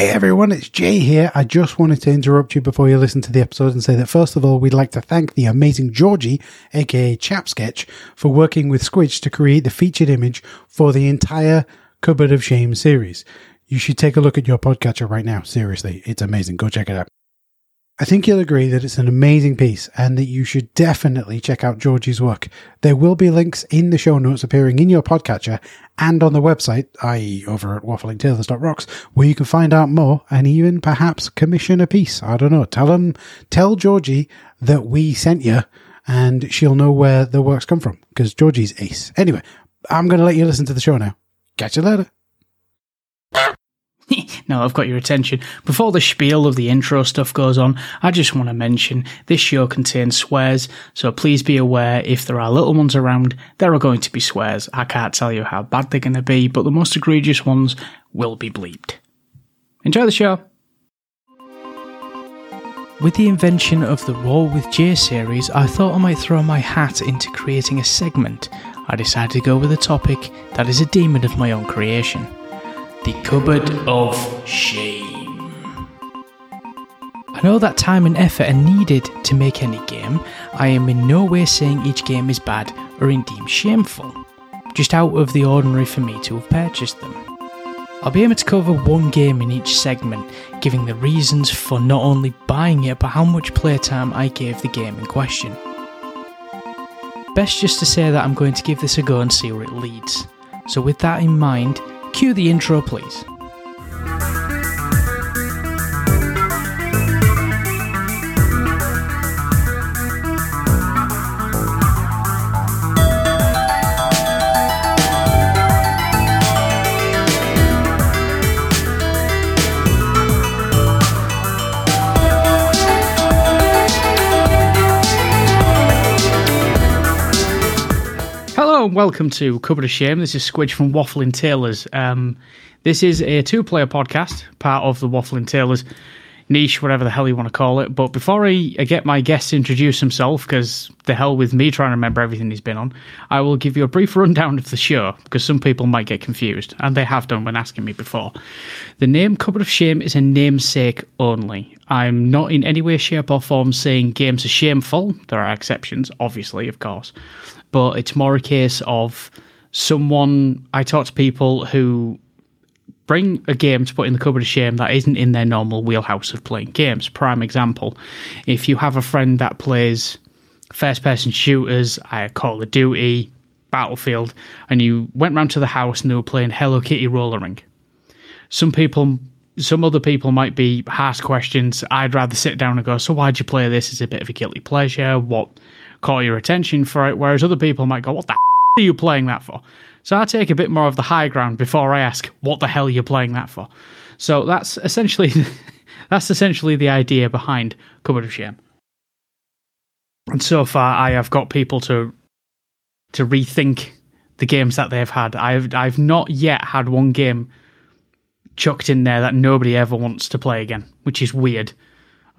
Hey everyone, it's Jay here. I just wanted to interrupt you before you listen to the episode and say that first of all, we'd like to thank the amazing Georgie, aka Chapsketch, for working with Squidge to create the featured image for the entire Cupboard of Shame series. You should take a look at your podcatcher right now. Seriously, it's amazing. Go check it out. I think you'll agree that it's an amazing piece and that you should definitely check out Georgie's work. There will be links in the show notes appearing in your podcatcher and on the website, i.e., over at wafflingtailors.rocks, where you can find out more and even perhaps commission a piece. I don't know. Tell them, tell Georgie that we sent you and she'll know where the work's come from because Georgie's ace. Anyway, I'm going to let you listen to the show now. Catch you later. Now I've got your attention. Before the spiel of the intro stuff goes on, I just want to mention this show contains swears, so please be aware if there are little ones around, there are going to be swears. I can't tell you how bad they're going to be, but the most egregious ones will be bleeped. Enjoy the show. With the invention of the Roll with J series, I thought I might throw my hat into creating a segment. I decided to go with a topic that is a demon of my own creation the Cupboard of Shame. I know that time and effort are needed to make any game. I am in no way saying each game is bad or indeed shameful, just out of the ordinary for me to have purchased them. I'll be able to cover one game in each segment, giving the reasons for not only buying it but how much playtime I gave the game in question. Best just to say that I'm going to give this a go and see where it leads. So, with that in mind, Cue the intro, please. And welcome to Cupboard of Shame. This is Squidge from Waffling Tailors. Um, this is a two player podcast, part of the Waffling Tailors niche, whatever the hell you want to call it. But before I, I get my guest to introduce himself, because the hell with me trying to remember everything he's been on, I will give you a brief rundown of the show, because some people might get confused, and they have done when asking me before. The name Cupboard of Shame is a namesake only. I'm not in any way, shape, or form saying games are shameful. There are exceptions, obviously, of course but it's more a case of someone. I talk to people who bring a game to put in the cupboard of shame that isn't in their normal wheelhouse of playing games. Prime example, if you have a friend that plays first person shooters, I Call of Duty, Battlefield, and you went round to the house and they were playing Hello Kitty Roller Ring. Some people some other people might be asked questions. I'd rather sit down and go, So why'd you play this? Is a bit of a guilty pleasure? What call your attention for it, whereas other people might go, What the are you playing that for? So I take a bit more of the high ground before I ask, What the hell are you playing that for? So that's essentially that's essentially the idea behind Cupboard of Shame. And so far I have got people to to rethink the games that they've had. I've I've not yet had one game chucked in there that nobody ever wants to play again, which is weird.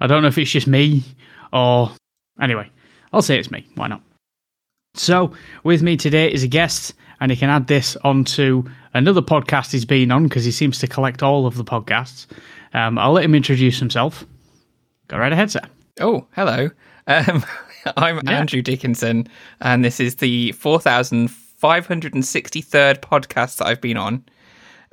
I don't know if it's just me or anyway. I'll say it's me. Why not? So, with me today is a guest, and he can add this onto another podcast he's been on because he seems to collect all of the podcasts. Um, I'll let him introduce himself. Go right ahead, sir. Oh, hello. Um, I'm yeah. Andrew Dickinson, and this is the 4,563rd podcast that I've been on.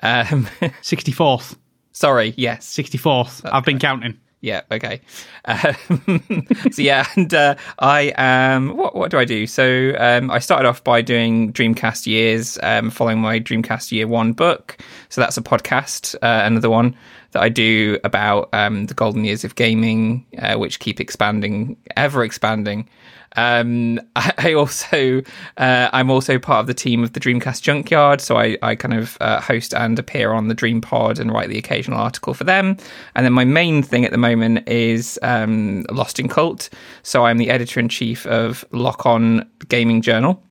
Um, 64th. Sorry, yes. 64th. I've been counting. Yeah. Okay. Um, so yeah, and uh, I am. What What do I do? So um, I started off by doing Dreamcast years, um, following my Dreamcast year one book. So that's a podcast. Uh, another one that I do about um, the golden years of gaming, uh, which keep expanding, ever expanding. Um, I, also uh, I'm also part of the team of the Dreamcast Junkyard, so I, I kind of uh, host and appear on the Dream Pod and write the occasional article for them. And then my main thing at the moment is um, Lost in Cult, so I'm the editor in chief of Lock On Gaming Journal.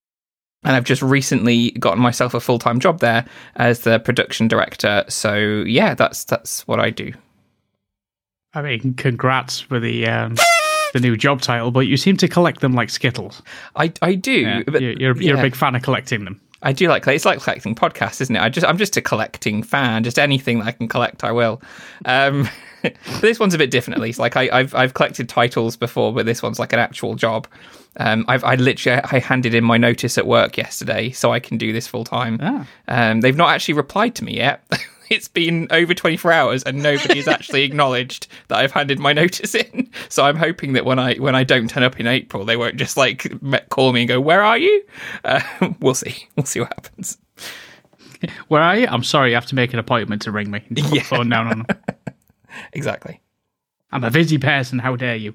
And I've just recently gotten myself a full time job there as the production director. So yeah, that's that's what I do. I mean, congrats for the um, the new job title, but you seem to collect them like Skittles. I, I do. Yeah, but, you're, you're, you're a big fan of collecting them. I do like it's like collecting podcasts, isn't it? I just I'm just a collecting fan. Just anything that I can collect, I will. Um, this one's a bit different, at least. Like I, have I've collected titles before, but this one's like an actual job. Um, I've I literally I handed in my notice at work yesterday, so I can do this full time. Ah. Um, they've not actually replied to me yet. it's been over 24 hours and nobody has actually acknowledged that I've handed my notice in. So I'm hoping that when I when I don't turn up in April, they won't just like call me and go, "Where are you?" Uh, we'll see. We'll see what happens. Where are you? I'm sorry, you have to make an appointment to ring me. Put Yeah. the phone down on them. Exactly. I'm a busy person. How dare you?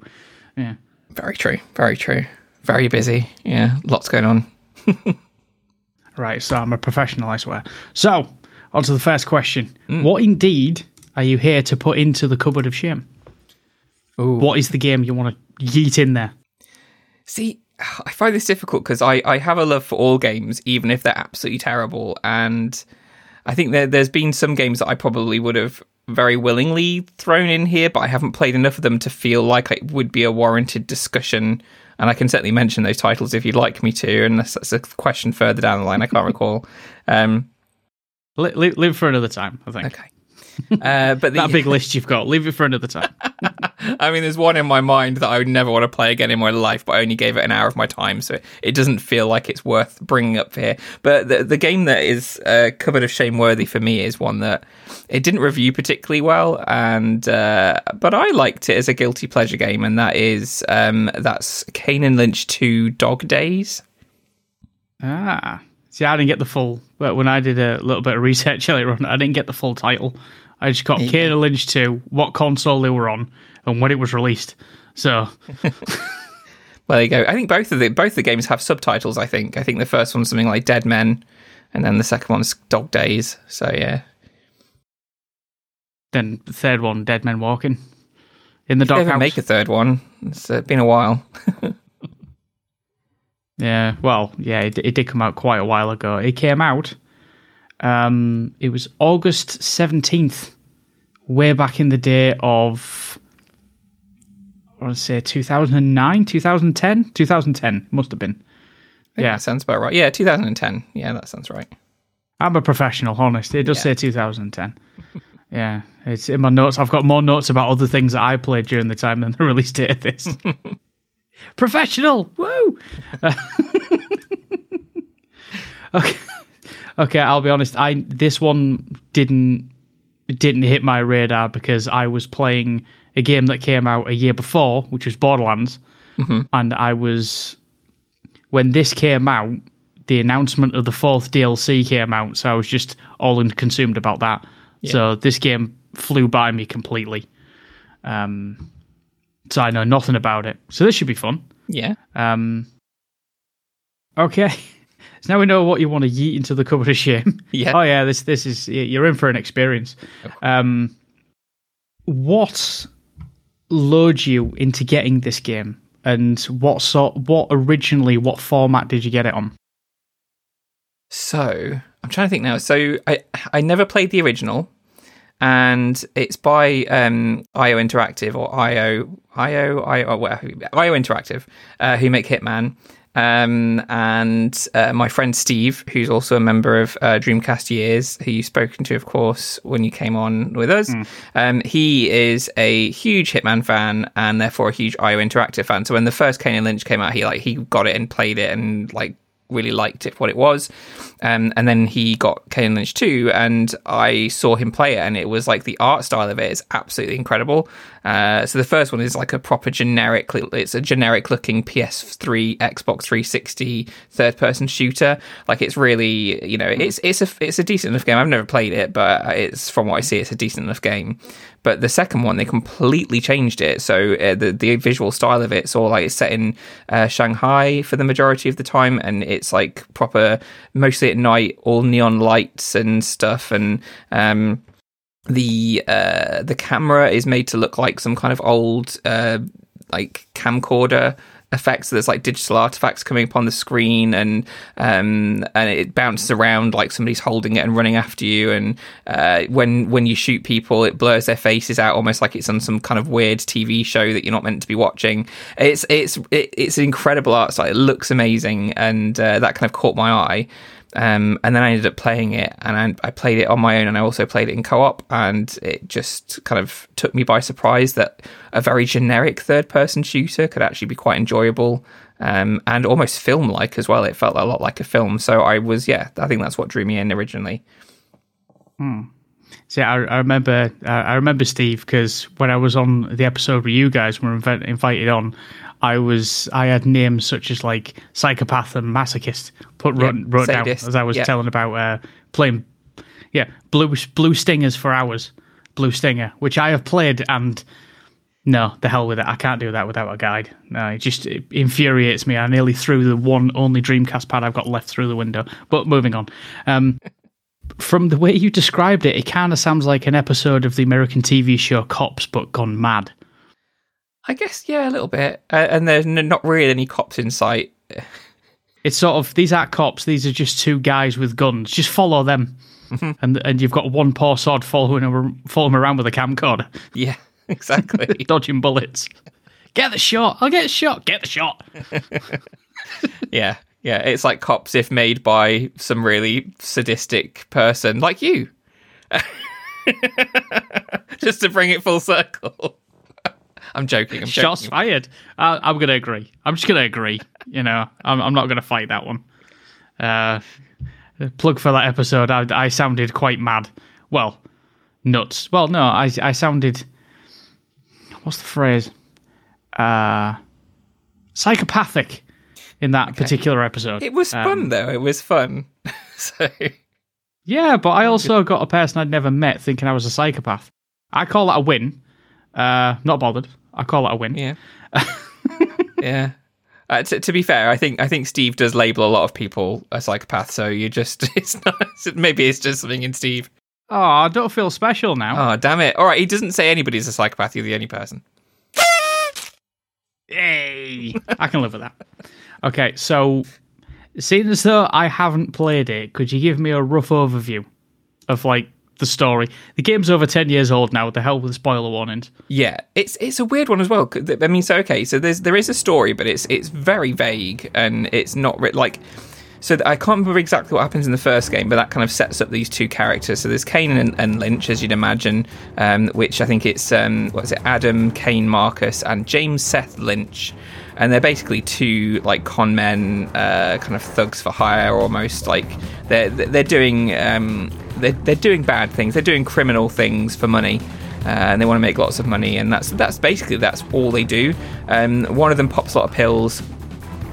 Yeah. Very true. Very true. Very busy. Yeah, lots going on. Right. So I'm a professional, I swear. So on to the first question. What indeed are you here to put into the cupboard of shame? Ooh. What is the game you want to yeet in there? See, I find this difficult because I, I have a love for all games, even if they're absolutely terrible. And I think there, there's been some games that I probably would have very willingly thrown in here, but I haven't played enough of them to feel like it would be a warranted discussion. And I can certainly mention those titles if you'd like me to, unless that's a question further down the line. I can't recall. Um, Li- live for another time, I think. okay. Uh, but the, That big list you've got, leave it for another time. I mean, there's one in my mind that I would never want to play again in my life, but I only gave it an hour of my time, so it doesn't feel like it's worth bringing up here. But the the game that is uh, cupboard of shame worthy for me is one that it didn't review particularly well, and uh, but I liked it as a guilty pleasure game, and that is um, that's Kane and Lynch Two Dog Days. ah. See, I didn't get the full. But when I did a little bit of research earlier on, I didn't get the full title. I just got Kane and Lynch 2, what console they were on, and when it was released. So, Well, there you go. I think both of the both the games have subtitles. I think. I think the first one's something like Dead Men, and then the second one's Dog Days. So yeah, then the third one, Dead Men Walking. In the never doghouse. make a third one. It's uh, been a while. Yeah, well, yeah, it, it did come out quite a while ago. It came out, um, it was August 17th, way back in the day of, I want to say 2009, 2010, 2010, must have been. Yeah, That sounds about right. Yeah, 2010. Yeah, that sounds right. I'm a professional, honest. It does say 2010. yeah, it's in my notes. I've got more notes about other things that I played during the time than the release date of this. professional, woo! okay, okay. I'll be honest. I this one didn't didn't hit my radar because I was playing a game that came out a year before, which was Borderlands, and I was when this came out, the announcement of the fourth DLC came out, so I was just all consumed about that. So this game flew by me completely. Um, so I know nothing about it. So this should be fun. Yeah. Um, okay. So now we know what you want to yeet into the cupboard of shame. Yeah. Oh yeah, this this is you're in for an experience. Um, what lured you into getting this game, and what sort, what originally, what format did you get it on? So I'm trying to think now. So I I never played the original, and it's by um, IO Interactive or IO IO IO well, IO Interactive, uh, who make Hitman. Um, and uh, my friend Steve, who's also a member of uh, Dreamcast Years, who you've spoken to, of course, when you came on with us, um, he is a huge Hitman fan and therefore a huge IO Interactive fan. So when the first Kane and Lynch came out, he like he got it and played it and like really liked it for what it was. Um, and then he got Kane Lynch 2, and I saw him play it, and it was like the art style of it is absolutely incredible. Uh, so the first one is like a proper generic, it's a generic looking PS3, Xbox 360 third person shooter. Like it's really, you know, it's it's a it's a decent enough game. I've never played it, but it's from what I see, it's a decent enough game. But the second one, they completely changed it. So uh, the the visual style of it's all like it's set in uh, Shanghai for the majority of the time, and it's like proper, mostly at night, all neon lights and stuff, and um, the uh, the camera is made to look like some kind of old uh, like camcorder effects. So there's like digital artifacts coming up on the screen, and um, and it bounces around like somebody's holding it and running after you. And uh, when when you shoot people, it blurs their faces out almost like it's on some kind of weird TV show that you're not meant to be watching. It's it's it, it's an incredible art style. It looks amazing, and uh, that kind of caught my eye. Um, and then I ended up playing it, and I, I, played it on my own, and I also played it in co-op, and it just kind of took me by surprise that a very generic third-person shooter could actually be quite enjoyable um, and almost film-like as well. It felt a lot like a film, so I was, yeah, I think that's what drew me in originally. Hmm. See, I, I remember, I remember Steve because when I was on the episode where you guys were invited on, I was I had names such as like psychopath and masochist put wrote, yep, wrote down as I was yep. telling about uh, playing yeah blue blue stingers for hours blue stinger which I have played and no the hell with it. I can't do that without a guide. No it just it infuriates me. I nearly threw the one only Dreamcast pad I've got left through the window. But moving on. Um, from the way you described it it kind of sounds like an episode of the American TV show Cops but gone mad I guess yeah, a little bit. Uh, and there's n- not really any cops in sight. It's sort of these aren't cops; these are just two guys with guns. Just follow them, mm-hmm. and and you've got one poor sod following following around with a camcorder. Yeah, exactly. Dodging bullets. Get the shot. I'll get a shot. Get the shot. yeah, yeah. It's like cops if made by some really sadistic person like you. Just to bring it full circle. I'm joking. I'm Shots joking. fired. Uh, I'm going to agree. I'm just going to agree. You know, I'm, I'm not going to fight that one. Uh, plug for that episode. I, I sounded quite mad. Well, nuts. Well, no, I I sounded. What's the phrase? Uh, psychopathic in that okay. particular episode. It was um, fun though. It was fun. so. Yeah, but I also got a person I'd never met thinking I was a psychopath. I call that a win. Uh, not bothered. I call it a win. Yeah. yeah. Uh, to, to, be fair, I think I think Steve does label a lot of people a psychopath. So you just it's not maybe it's just something in Steve. Oh, I don't feel special now. Oh, damn it! All right, he doesn't say anybody's a psychopath. You're the only person. Hey, I can live with that. Okay, so seeing as though I haven't played it, could you give me a rough overview of like the story. The game's over ten years old now. With the hell with the spoiler warnings? Yeah, it's it's a weird one as well. I mean, so okay, so there's there is a story, but it's it's very vague and it's not like. So I can't remember exactly what happens in the first game, but that kind of sets up these two characters. So there's Kane and, and Lynch, as you'd imagine, um, which I think it's um, what is it? Adam Kane Marcus and James Seth Lynch, and they're basically two like con men, uh, kind of thugs for hire, almost like they're they're doing um, they're, they're doing bad things. They're doing criminal things for money. Uh, and they want to make lots of money, and that's that's basically that's all they do. Um, one of them pops a lot of pills.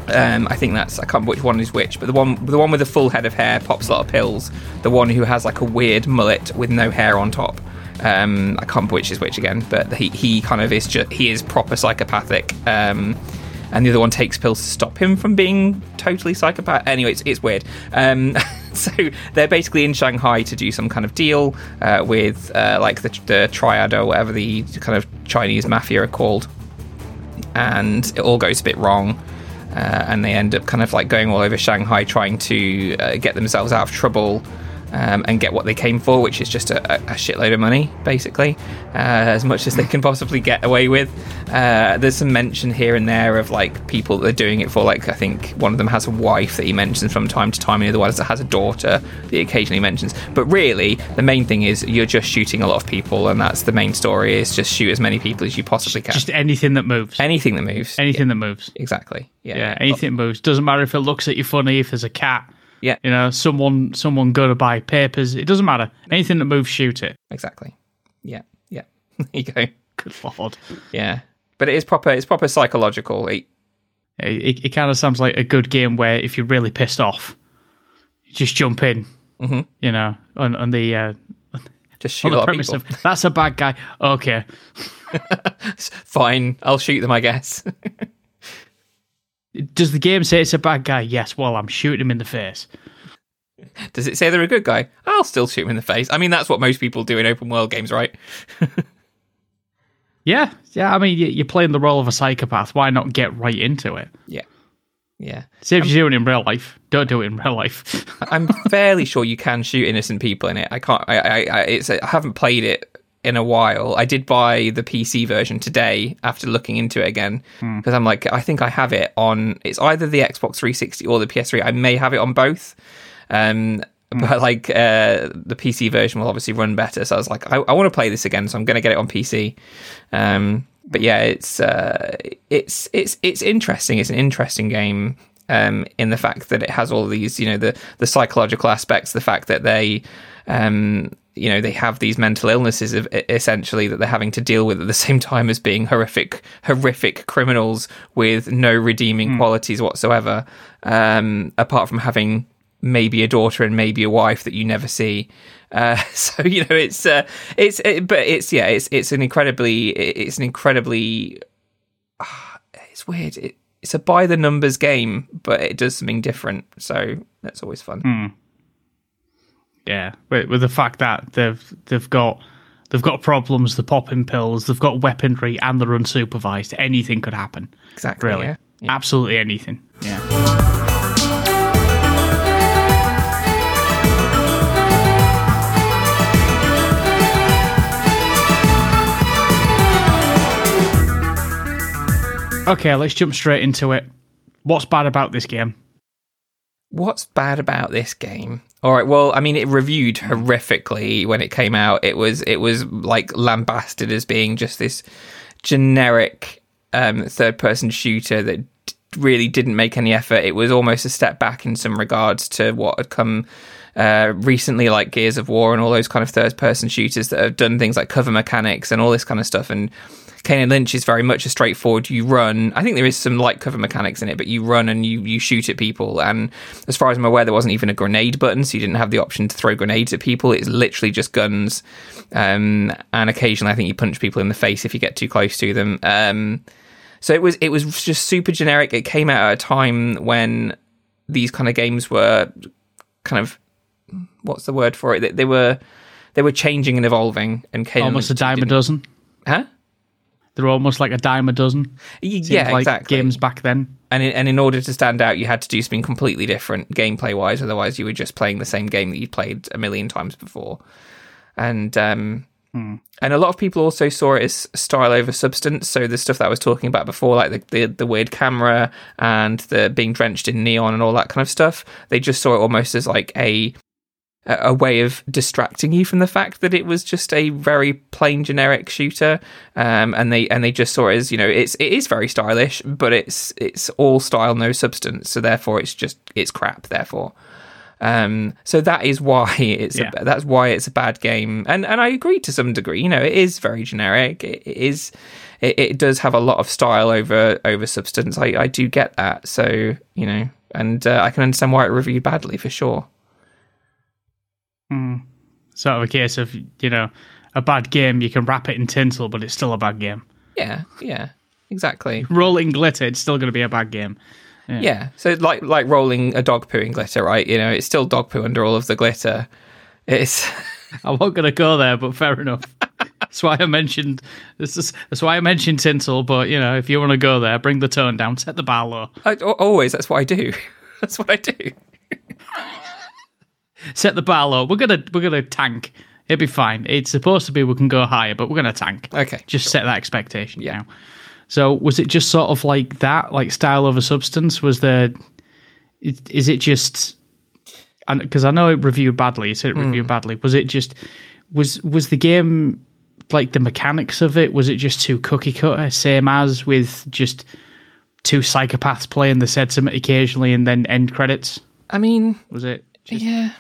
Um, I think that's I can't remember which one is which, but the one the one with the full head of hair pops a lot of pills. The one who has like a weird mullet with no hair on top. Um, I can't remember which is which again, but he he kind of is just he is proper psychopathic. Um, and the other one takes pills to stop him from being totally psychopath. Anyway, it's, it's weird. Um, so they're basically in Shanghai to do some kind of deal uh, with uh, like the, the triad or whatever the kind of Chinese mafia are called, and it all goes a bit wrong. Uh, and they end up kind of like going all over Shanghai trying to uh, get themselves out of trouble um, and get what they came for, which is just a, a shitload of money, basically, uh, as much as they can possibly get away with. Uh, there's some mention here and there of like people that are doing it for. Like I think one of them has a wife that he mentions from time to time, and the other one has a daughter that he occasionally mentions. But really, the main thing is you're just shooting a lot of people, and that's the main story. Is just shoot as many people as you possibly can. Just anything that moves. Anything that moves. Anything yeah. that moves. Exactly. Yeah. Yeah. Anything that moves. Doesn't matter if it looks at you funny. If there's a cat yeah. You know, someone someone go to buy papers. It doesn't matter. Anything that moves, shoot it. Exactly. Yeah. Yeah. there you go. Good lord. Yeah. But it is proper. It's proper psychological. It it, it kind of sounds like a good game where if you're really pissed off, you just jump in. Mm-hmm. You know, on, on the uh, just shoot on the premise of, of that's a bad guy. Okay, fine. I'll shoot them. I guess. Does the game say it's a bad guy? Yes. Well, I'm shooting him in the face. Does it say they're a good guy? I'll still shoot him in the face. I mean, that's what most people do in open world games, right? yeah. Yeah. I mean, you're playing the role of a psychopath. Why not get right into it? Yeah. Yeah. See if you're doing it in real life. Don't do it in real life. I'm fairly sure you can shoot innocent people in it. I can't. I. I. I it's. I haven't played it in a while. I did buy the PC version today after looking into it again because hmm. I'm like, I think I have it on. It's either the Xbox 360 or the PS3. I may have it on both. Um, but like uh, the PC version will obviously run better. So I was like, I, I want to play this again, so I'm going to get it on PC. Um, but yeah, it's uh, it's it's it's interesting. It's an interesting game um, in the fact that it has all these, you know, the the psychological aspects, the fact that they, um, you know, they have these mental illnesses of, essentially that they're having to deal with at the same time as being horrific, horrific criminals with no redeeming mm. qualities whatsoever, um, apart from having maybe a daughter and maybe a wife that you never see. Uh, so you know, it's uh, it's it, but it's yeah, it's it's an incredibly it's an incredibly uh, it's weird. It, it's a by the numbers game, but it does something different. So that's always fun. Mm. Yeah, with, with the fact that they've they've got they've got problems, they're popping pills, they've got weaponry, and they're unsupervised. Anything could happen. Exactly. Really, yeah. Yeah. absolutely anything. Yeah. Okay, let's jump straight into it. What's bad about this game? What's bad about this game? All right, well, I mean, it reviewed horrifically when it came out. It was it was like lambasted as being just this generic um, third person shooter that really didn't make any effort. It was almost a step back in some regards to what had come uh, recently, like Gears of War and all those kind of third person shooters that have done things like cover mechanics and all this kind of stuff. And Kane and Lynch is very much a straightforward. You run. I think there is some light cover mechanics in it, but you run and you you shoot at people. And as far as I'm aware, there wasn't even a grenade button, so you didn't have the option to throw grenades at people. It's literally just guns. Um, and occasionally, I think you punch people in the face if you get too close to them. Um, so it was it was just super generic. It came out at a time when these kind of games were kind of what's the word for it? They, they were they were changing and evolving and came almost a dime a dozen. Huh? They're almost like a dime a dozen. yeah, like exactly. Games back then. And in, and in order to stand out, you had to do something completely different gameplay wise. Otherwise, you were just playing the same game that you'd played a million times before. And um, hmm. and a lot of people also saw it as style over substance. So the stuff that I was talking about before, like the, the, the weird camera and the being drenched in neon and all that kind of stuff, they just saw it almost as like a a way of distracting you from the fact that it was just a very plain generic shooter um, and they and they just saw it as you know it's it is very stylish but it's it's all style no substance so therefore it's just it's crap therefore. Um, so that is why it's yeah. a, that's why it's a bad game. And and I agree to some degree you know it is very generic it, it is it, it, does have a lot of style over over substance I, I do get that so you know and uh, I can understand why it reviewed badly for sure Mm. Sort of a case of, you know, a bad game, you can wrap it in tinsel, but it's still a bad game. Yeah, yeah, exactly. Rolling glitter, it's still going to be a bad game. Yeah. yeah. so like like rolling a dog poo in glitter, right? You know, it's still dog poo under all of the glitter. It's. I wasn't going to go there, but fair enough. that's why I mentioned this is that's why I mentioned tinsel. But you know, if you want to go there, bring the tone down, set the bar low. I, always, that's what I do. That's what I do set the bar low. We're gonna we're gonna tank. It'll be fine. It's supposed to be we can go higher, but we're gonna tank. Okay. Just set that expectation. Yeah. Now. So was it just sort of like that, like style over substance? Was there? Is it just? Because I know it reviewed badly. You said it reviewed mm. badly. Was it just? Was was the game like the mechanics of it? Was it just too cookie cutter, same as with just two psychopaths playing the said something occasionally and then end credits? I mean, was it? Just... Yeah,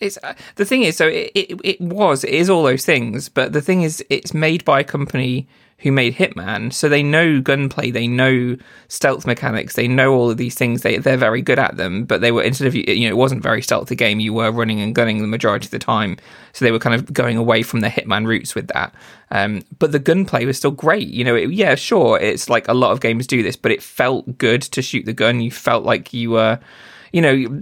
it's uh, the thing is, so it, it it was it is all those things, but the thing is, it's made by a company who made Hitman, so they know gunplay, they know stealth mechanics, they know all of these things. They they're very good at them, but they were instead of you know it wasn't very stealthy game. You were running and gunning the majority of the time, so they were kind of going away from the Hitman roots with that. Um, but the gunplay was still great. You know, it, yeah, sure, it's like a lot of games do this, but it felt good to shoot the gun. You felt like you were you know,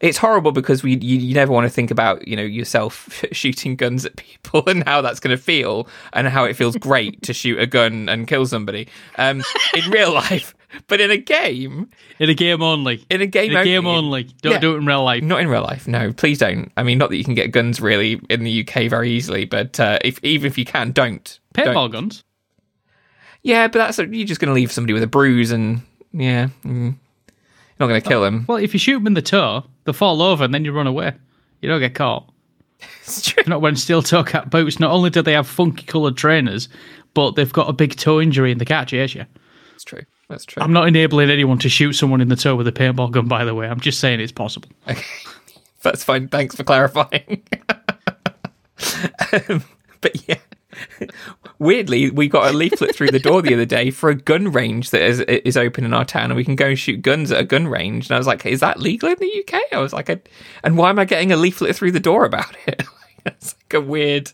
it's horrible because we you, you, never want to think about you know yourself shooting guns at people and how that's going to feel and how it feels great to shoot a gun and kill somebody um, in real life. But in a game, in a game only, in a game, in a game only, don't yeah, do it in real life. Not in real life, no. Please don't. I mean, not that you can get guns really in the UK very easily, but uh, if even if you can, don't. Paintball don't. guns. Yeah, but that's you're just going to leave somebody with a bruise and yeah. Mm. You're not going to kill him. Well, if you shoot them in the toe, they fall over and then you run away. You don't get caught. It's true. Not when steel toe cap boots. Not only do they have funky coloured trainers, but they've got a big toe injury and they can't chase you. That's true. That's true. I'm not enabling anyone to shoot someone in the toe with a paintball gun, by the way. I'm just saying it's possible. Okay. That's fine. Thanks for clarifying. um, but yeah, weirdly, we got a leaflet through the door the other day for a gun range that is is open in our town, and we can go and shoot guns at a gun range. And I was like, "Is that legal in the UK?" I was like, "And why am I getting a leaflet through the door about it?" it's like a weird.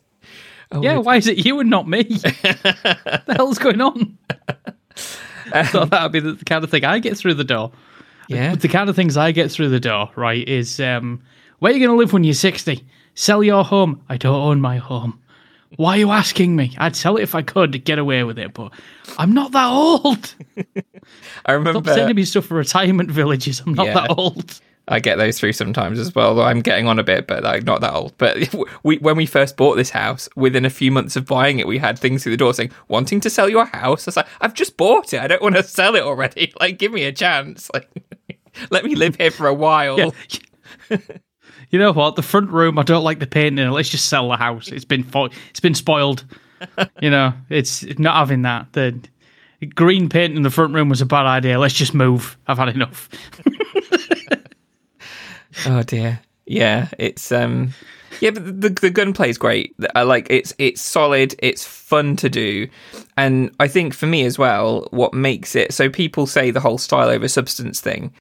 a Yeah, weird- why is it you and not me? the hell's going on? I thought that would be the kind of thing I get through the door. yeah. But the kind of things I get through the door, right, is um, where are you going to live when you're 60? Sell your home. I don't own my home. Why are you asking me? I'd sell it if I could get away with it, but I'm not that old. I Stop remember. sending me stuff for retirement villages. I'm not Yeah. that old. I get those through sometimes as well. Though I'm getting on a bit, but like not that old. But we, when we first bought this house, within a few months of buying it, we had things through the door saying, "Wanting to sell your house?" I was like, "I've just bought it. I don't want to sell it already. Like, give me a chance. Like, let me live here for a while." Yeah. You know what? The front room, I don't like the painting. Let's just sell the house. It's been fo- it's been spoiled. you know, it's not having that. The green paint in the front room was a bad idea. Let's just move. I've had enough. Oh dear. Yeah, it's um yeah, but the the gunplay is great. I like it's it's solid, it's fun to do. And I think for me as well, what makes it so people say the whole style over substance thing.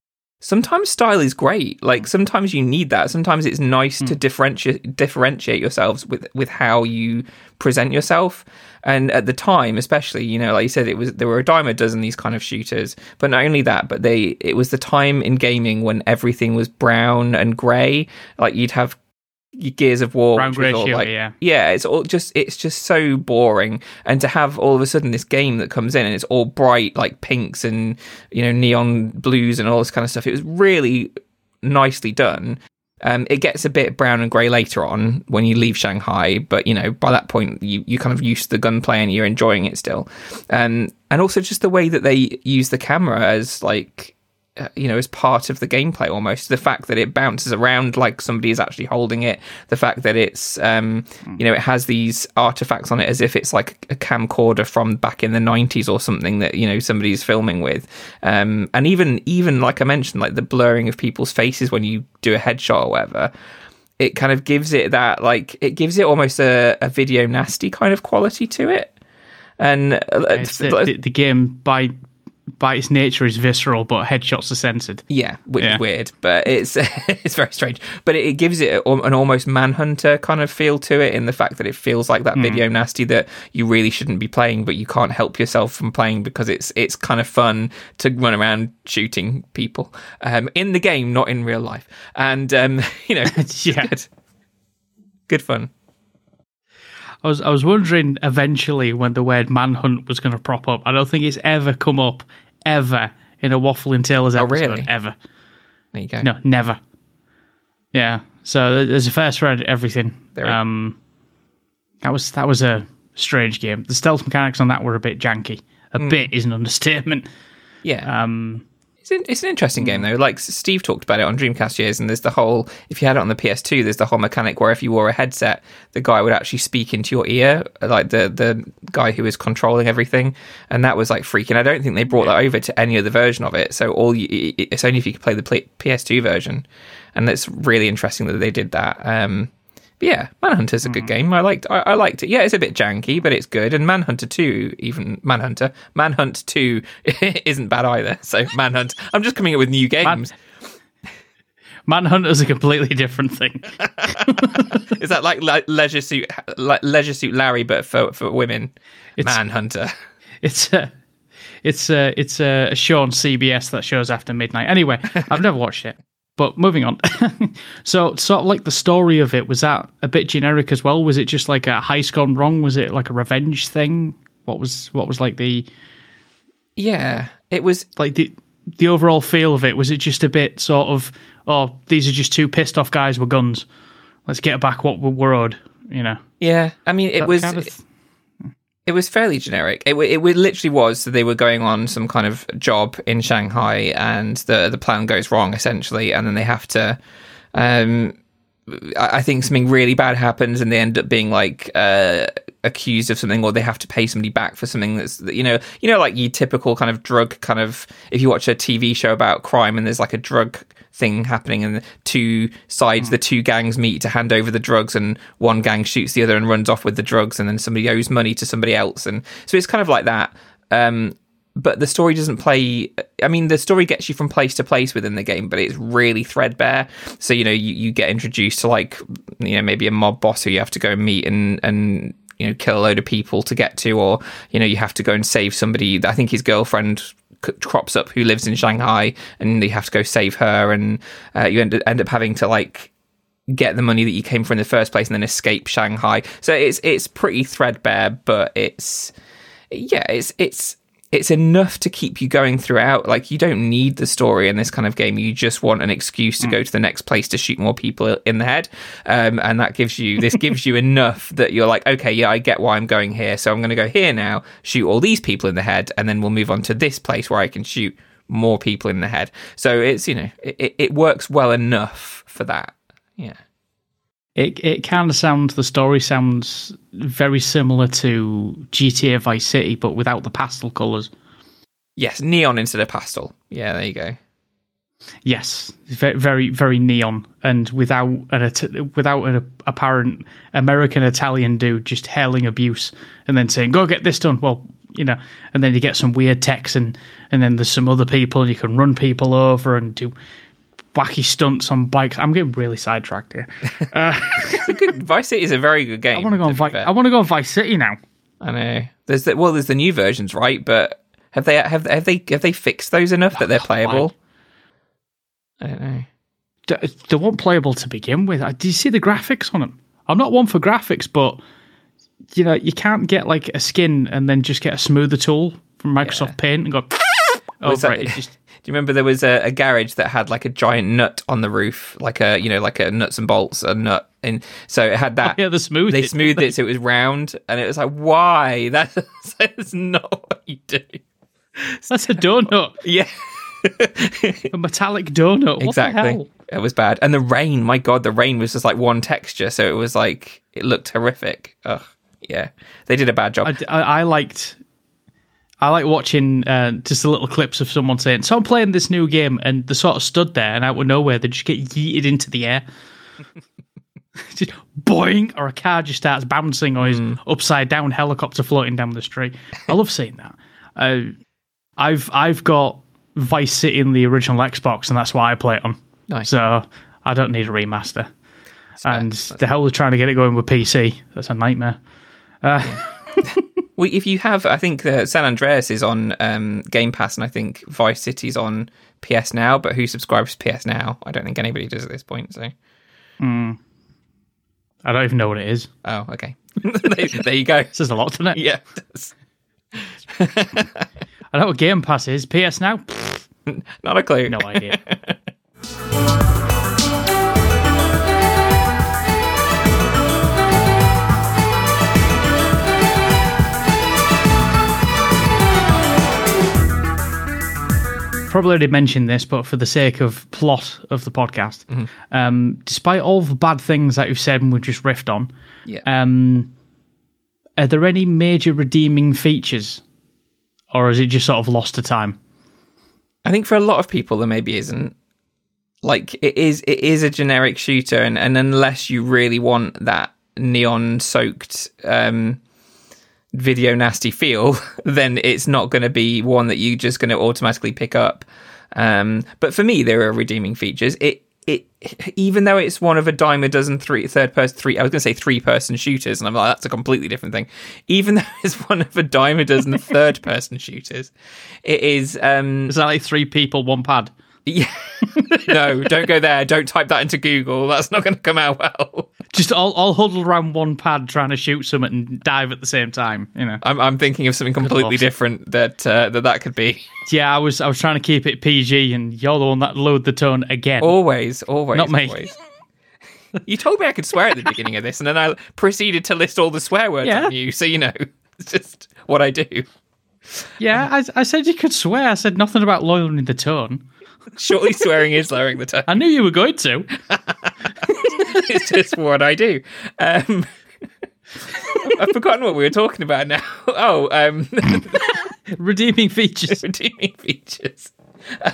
Sometimes style is great. Like sometimes you need that. Sometimes it's nice to hmm. differentiate differentiate yourselves with with how you present yourself. And at the time, especially, you know, like you said, it was there were a dime a dozen these kind of shooters. But not only that, but they it was the time in gaming when everything was brown and grey. Like you'd have Gears of War, Brown, which grey all like, yeah. yeah, it's all just it's just so boring. And to have all of a sudden this game that comes in and it's all bright like pinks and you know neon blues and all this kind of stuff, it was really nicely done. Um, it gets a bit brown and grey later on when you leave Shanghai, but you know by that point you you kind of used to the gunplay and you're enjoying it still. Um, and also just the way that they use the camera as like uh, you know, as part of the gameplay almost. The fact that it bounces around like somebody is actually holding it, the fact that it's, um, you know, it has these artifacts on it as if it's like a camcorder from back in the 90s or something that, you know, somebody's filming with. Um, and even, even like I mentioned, like the blurring of people's faces when you do a headshot or whatever. It kind of gives it that, like, it gives it almost a, a video nasty kind of quality to it. And uh, the, the game by by its nature is visceral, but headshots are censored. Yeah, which Yeah. is weird, but it's it's very strange. But it, it gives it an almost manhunter kind of feel to it, in the fact that it feels like that video nasty that you really shouldn't be playing, but you can't help yourself from playing because it's it's kind of fun to run around shooting people um, in the game, not in real life, and um, you know, Yeah. good, good fun. I was I was wondering eventually when the word manhunt was going to prop up. I don't think it's ever come up ever in a waffling and Tailors episode really? ever. There you go. No, never. Yeah. So there's a first for everything. There Um, that was that was a strange game. The stealth mechanics on that were a bit janky. A Hmm. bit is an understatement. Yeah, Um, It's, an, it's an interesting game though. Like Steve talked about it on Dreamcast years, and there's the whole. If you had it on the PS2, there's the whole mechanic where if you wore a headset, the guy would actually speak into your ear, like the the guy who is controlling everything, and that was like freaking. I don't think they brought that over to any other version of it. So all you, it's only if you could play the PS2 version, and it's really interesting that they did that. Um, yeah, Manhunter's a good hmm. game. I liked I, I liked it. Yeah, it's a bit janky, but it's good. And Manhunter 2, even Manhunter, Manhunt 2 isn't bad either. So Manhunt. I'm just coming up with new games. Manhunter's a completely different thing. Is that like le- Leisure Suit like Leisure Suit Larry but for for women? It's- Manhunter. It's a, it's a, it's a, show on CBS that shows after midnight. Anyway, I've never watched it. But moving on. so, sort of like the story of it was that a bit generic as well. Was it just like a heist gone wrong? Was it like a revenge thing? What was what was like the Yeah, it was like the the overall feel of it? Was it just a bit sort of oh these are just two pissed off guys with guns? Let's get back what we're owed. You know, yeah, I mean it That was kind of- It was fairly generic. It, it, it literally was. So they were going on some kind of job in Shanghai, and the the plan goes wrong essentially, and then they have to. Um, I think something really bad happens, and they end up being like uh, accused of something, or they have to pay somebody back for something that's you know you know like your typical kind of drug kind of. If you watch a TV show about crime, and there's like a drug thing happening and the two sides, mm. the two gangs meet to hand over the drugs and one gang shoots the other and runs off with the drugs and then somebody owes money to somebody else. And so it's kind of like that. Um, but the story doesn't play i mean the story gets you from place to place within the game but it's really threadbare so you know you, you get introduced to like you know maybe a mob boss who you have to go and meet and and you know kill a load of people to get to or you know you have to go and save somebody i think his girlfriend crops up who lives in Shanghai, and you have to go save her, and uh, you end, end up having to like get the money that you came for in the first place, and then escape Shanghai. So it's it's pretty threadbare, but it's yeah, it's it's it's enough to keep you going throughout. Like you don't need the story in this kind of game. You just want an excuse to mm. go to the next place to shoot more people in the head, um, and that gives you this gives you enough that you're like, okay, yeah, I get why I'm going here. So I'm going to go here now, shoot all these people in the head, and then we'll move on to this place where I can shoot more people in the head. So it's you know it, it works well enough for that. Yeah. It it kind of sounds the story sounds very similar to GTA Vice City, but without the pastel colors. Yes, neon instead of pastel. Yeah, there you go. Yes, very very, very neon, and without an without an apparent American Italian dude just hailing abuse and then saying "Go get this done." Well, you know, and then you get some weird text, and and then there's some other people, and you can run people over and do wacky stunts on bikes. I'm getting really sidetracked here. Uh, good, Vice City is a very good game. I want to go on Vice. I want to go on Vice City now. I know. There's the, well, there's the new versions, right? But have they have have they have they fixed those enough that they're playable? I don't know. They, they weren't playable to begin with. Uh, do you see the graphics on them? I'm not one for graphics, but you know you can't get like a skin and then just get a smoother tool from Microsoft yeah. Paint and go. Oh, right. It just do you remember there was a, a, garage that had like a giant nut on the roof, like a you know like a nuts and bolts a nut, and so it had that. Oh, yeah, the smooth. They smoothed it so it was round, and it was like, why? That's, that's not what you do. That's a donut. Yeah. a metallic donut. What exactly. It was bad. And the rain, my god, the rain was just like one texture, so it was like it looked horrific. Ugh. Yeah. They did a bad job. I, I, I liked I like watching uh, just the little clips of someone saying, "So I'm playing this new game," and they sort of stood there, and out of nowhere, they just get yeeted into the air, just boing, or a car just starts bouncing, or is mm. upside down helicopter floating down the street. I love seeing that. Uh, I've I've got Vice City in the original Xbox, and that's why I play it on. Nice. So I don't need a remaster. That's and the hell was trying to get it going with PC. That's a nightmare. Uh, yeah. If you have, I think uh, San Andreas is on um, Game Pass, and I think Vice City's on PS Now. But who subscribes to PS Now? I don't think anybody does at this point. So, mm. I don't even know what it is. Oh, okay. there you go. Says a lot, doesn't it? Yeah. It I know what Game Pass is. PS Now. Not a clue. No idea. Probably already mentioned this, but for the sake of plot of the podcast, mm-hmm. um, despite all the bad things that you've said and we've just riffed on, yeah. um, are there any major redeeming features, or is it just sort of lost to time? I think for a lot of people there maybe isn't. Like it is, it is a generic shooter, and, and unless you really want that neon soaked um, video nasty feel, then it's not going to be one that you're just going to automatically pick up. Um, but for me, there are redeeming features. It it even though it's one of a dime a dozen three third person three I was going to say three person shooters, and I'm like that's a completely different thing. Even though it's one of a dime a dozen third person shooters, it is. Um, is that like three people, one pad? Yeah. no, don't go there. Don't type that into Google. That's not going to come out well. Just all, all huddled around one pad trying to shoot something and dive at the same time. You know, I'm I'm thinking of something completely different that uh, that that could be. Yeah, I was I was trying to keep it PG, and you're the one that lowered the tone again. Always, always, not me. Always. you told me I could swear at the beginning of this, and then I proceeded to list all the swear words yeah. on you. So you know. it's just what I do. Yeah, I, I said you could swear. I said nothing about lowering the tone. Surely swearing is lowering the tone. I knew you were going to. it's just what I do. Um, I've forgotten what we were talking about now. Oh, um, Redeeming features. redeeming features.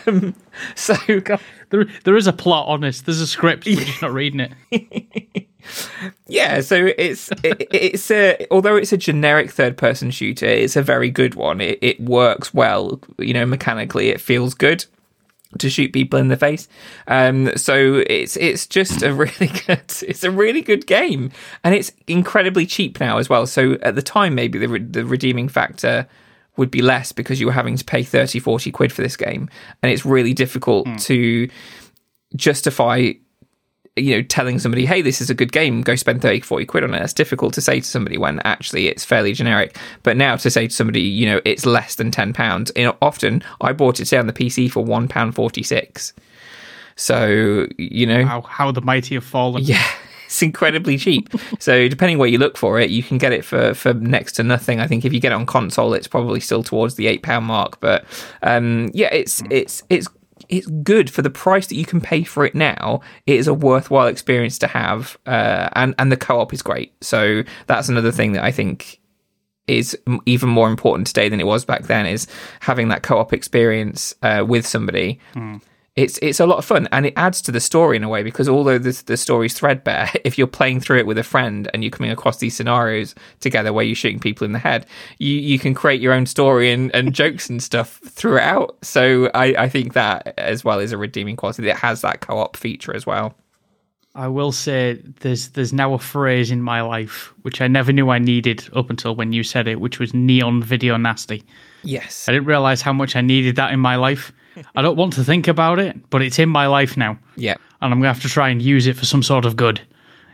Um, so There, there is a plot, honest. There's a script. We're just not reading it. yeah, so it's it, it's a although it's a generic third person shooter, it's a very good one. It it works well, you know, mechanically. It feels good to shoot people in the face. Um, so it's it's just a really good it's a really good game, and it's incredibly cheap now as well. So at the time, maybe the re- the redeeming factor would be less because you were having to pay 30 40 quid for this game and it's really difficult to justify you know telling somebody hey this is a good game go spend 30 40 quid on it it's difficult to say to somebody when actually it's fairly generic but now to say to somebody you know it's less than 10 pounds you know often i bought it say on the pc for 1 pound 46 so you know How, how the mighty have fallen. yeah, it's incredibly cheap. so depending where you look for it, you can get it for for next to nothing. I think if you get it on console, it's probably still towards the eight pound mark. But um, yeah, it's it's it's it's good for the price that you can pay for it now. It is a worthwhile experience to have, uh, and and the co op is great. So that's another thing that I think is even more important today than it was back then. Is having that co op experience uh, with somebody it's it's a lot of fun and it adds to the story in a way because although the the story's threadbare, if you're playing through it with a friend and you're coming across these scenarios together where you're shooting people in the head, you you can create your own story and, and jokes and stuff throughout. So I, I think that as well is a redeeming quality. It has that co-op feature as well. I will say there's there's now a phrase in my life which I never knew I needed up until when you said it, which was neon video nasty. Yes. I didn't realize how much I needed that in my life. I don't want to think about it, but it's in my life now. Yeah. and I'm gonna have to try and use it for some sort of good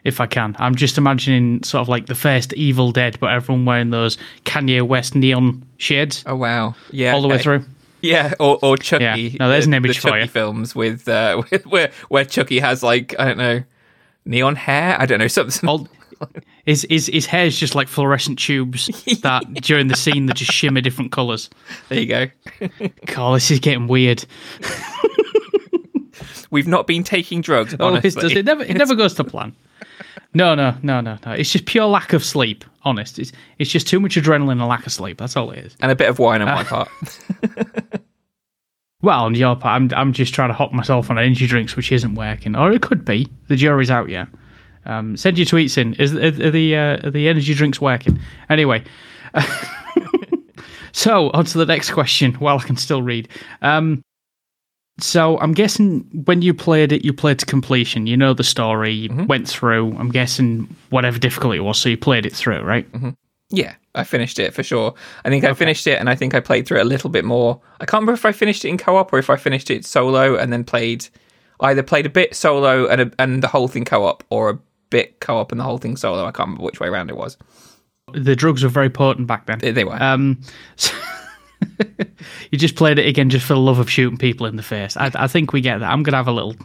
if I can. I'm just imagining sort of like the first Evil Dead, but everyone wearing those Kanye West neon shades Oh wow. Yeah. all the way through. Yeah, or or Chucky. Yeah. No, there's an the- image the for Chucky you. films with uh, with- where where Chucky has like I don't know neon hair. I don't know something. All, his, his his hair's just like fluorescent tubes that during the scene that just shimmer different colours. There you go. God, this is getting weird. We've not been taking drugs. Oh, honestly. it does. It never it never goes to plan. No, no, no, no, no. It's just pure lack of sleep. Honest, it's it's just too much adrenaline and lack of sleep. That's all it is. and a bit of wine on Ah. my part. Well, on your part, I'm I'm just trying to hop myself on energy drinks, which isn't working, or it could be. The jury's out yet. Um, send your tweets in. Is are, are the uh, are the energy drinks working? Anyway, so on to the next question. While I can still read. Um, so I'm guessing when you played it, you played to completion. You know the story. You went through. I'm guessing whatever difficulty it was, so you played it through, right? yeah, I finished it for sure. I think I finished it, and I think I played through it a little bit more. I can't remember if I finished it in co-op or if I finished it solo and then played either played a bit solo and a, and the whole thing co-op, or a bit co-op and the whole thing solo. I can't remember which way around it was. The drugs were very potent back then. They, they were. Um, so you just played it again just for the love of shooting people in the face. I, I think we get that. I'm gonna have a little,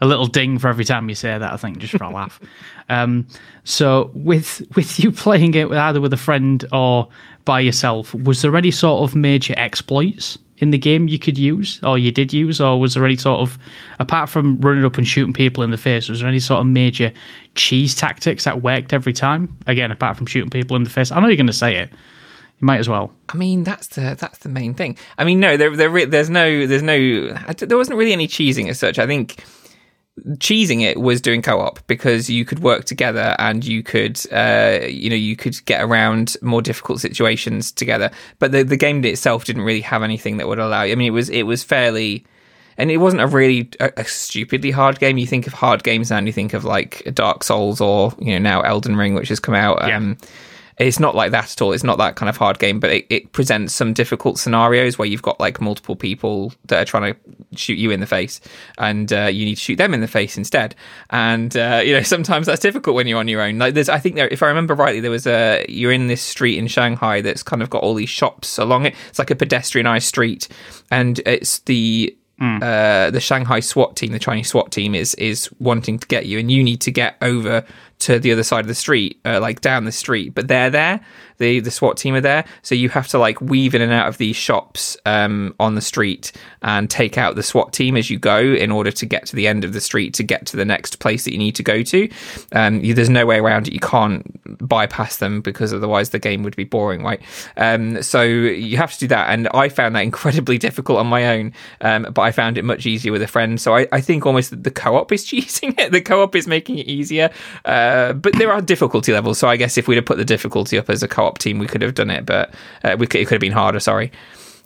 a little ding for every time you say that. I think just for a laugh. Um, so with with you playing it with either with a friend or by yourself, was there any sort of major exploits in the game you could use, or you did use, or was there any sort of, apart from running up and shooting people in the face, was there any sort of major cheese tactics that worked every time? Again, apart from shooting people in the face. I know you're going to say it. You might as well. I mean, that's the that's the main thing. I mean, no, there, there there's no there's no there wasn't really any cheesing as such. I think cheesing it was doing co-op because you could work together and you could uh, you know you could get around more difficult situations together. But the the game itself didn't really have anything that would allow. you. I mean, it was it was fairly. And it wasn't a really a, a stupidly hard game. You think of hard games now, and you think of like Dark Souls or you know now Elden Ring, which has come out. Yeah. Um, it's not like that at all. It's not that kind of hard game, but it, it presents some difficult scenarios where you've got like multiple people that are trying to shoot you in the face, and uh, you need to shoot them in the face instead. And uh, you know sometimes that's difficult when you're on your own. Like there's, I think there, if I remember rightly, there was a you're in this street in Shanghai that's kind of got all these shops along it. It's like a pedestrianised street, and it's the uh, the Shanghai SWAT team, the Chinese SWAT team, is is wanting to get you, and you need to get over to the other side of the street, uh, like down the street, but they're there. The the SWAT team are there, so you have to like weave in and out of these shops um, on the street and take out the SWAT team as you go in order to get to the end of the street to get to the next place that you need to go to. Um, you, there's no way around it. You can't bypass them because otherwise the game would be boring, right? Um, so you have to do that, and I found that incredibly difficult on my own, um, but I found it much easier with a friend. So I, I think almost the co-op is cheating it. The co-op is making it easier, uh, but there are difficulty levels. So I guess if we'd have put the difficulty up as a co-op team, we could have done it, but uh, we could, it could have been harder. Sorry.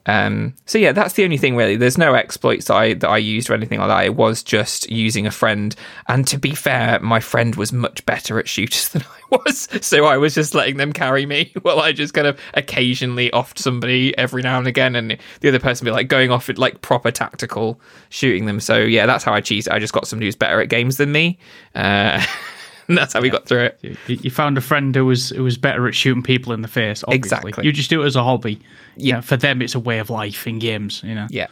Um, so yeah, that's the only thing really. There's no exploits that I that I used or anything like that. It was just using a friend. And to be fair, my friend was much better at shooters than I was, so I was just letting them carry me while I just kind of occasionally offed somebody every now and again, and the other person be like going off at like proper tactical shooting them. So yeah, that's how I cheated. I just got somebody who's better at games than me. Uh, and that's how we got through it. You, you found a friend who was who was better at shooting people in the face. Obviously. Exactly. You just do it as a hobby. Yeah. Yeah. For them, it's a way of life in games. You know. Yeah,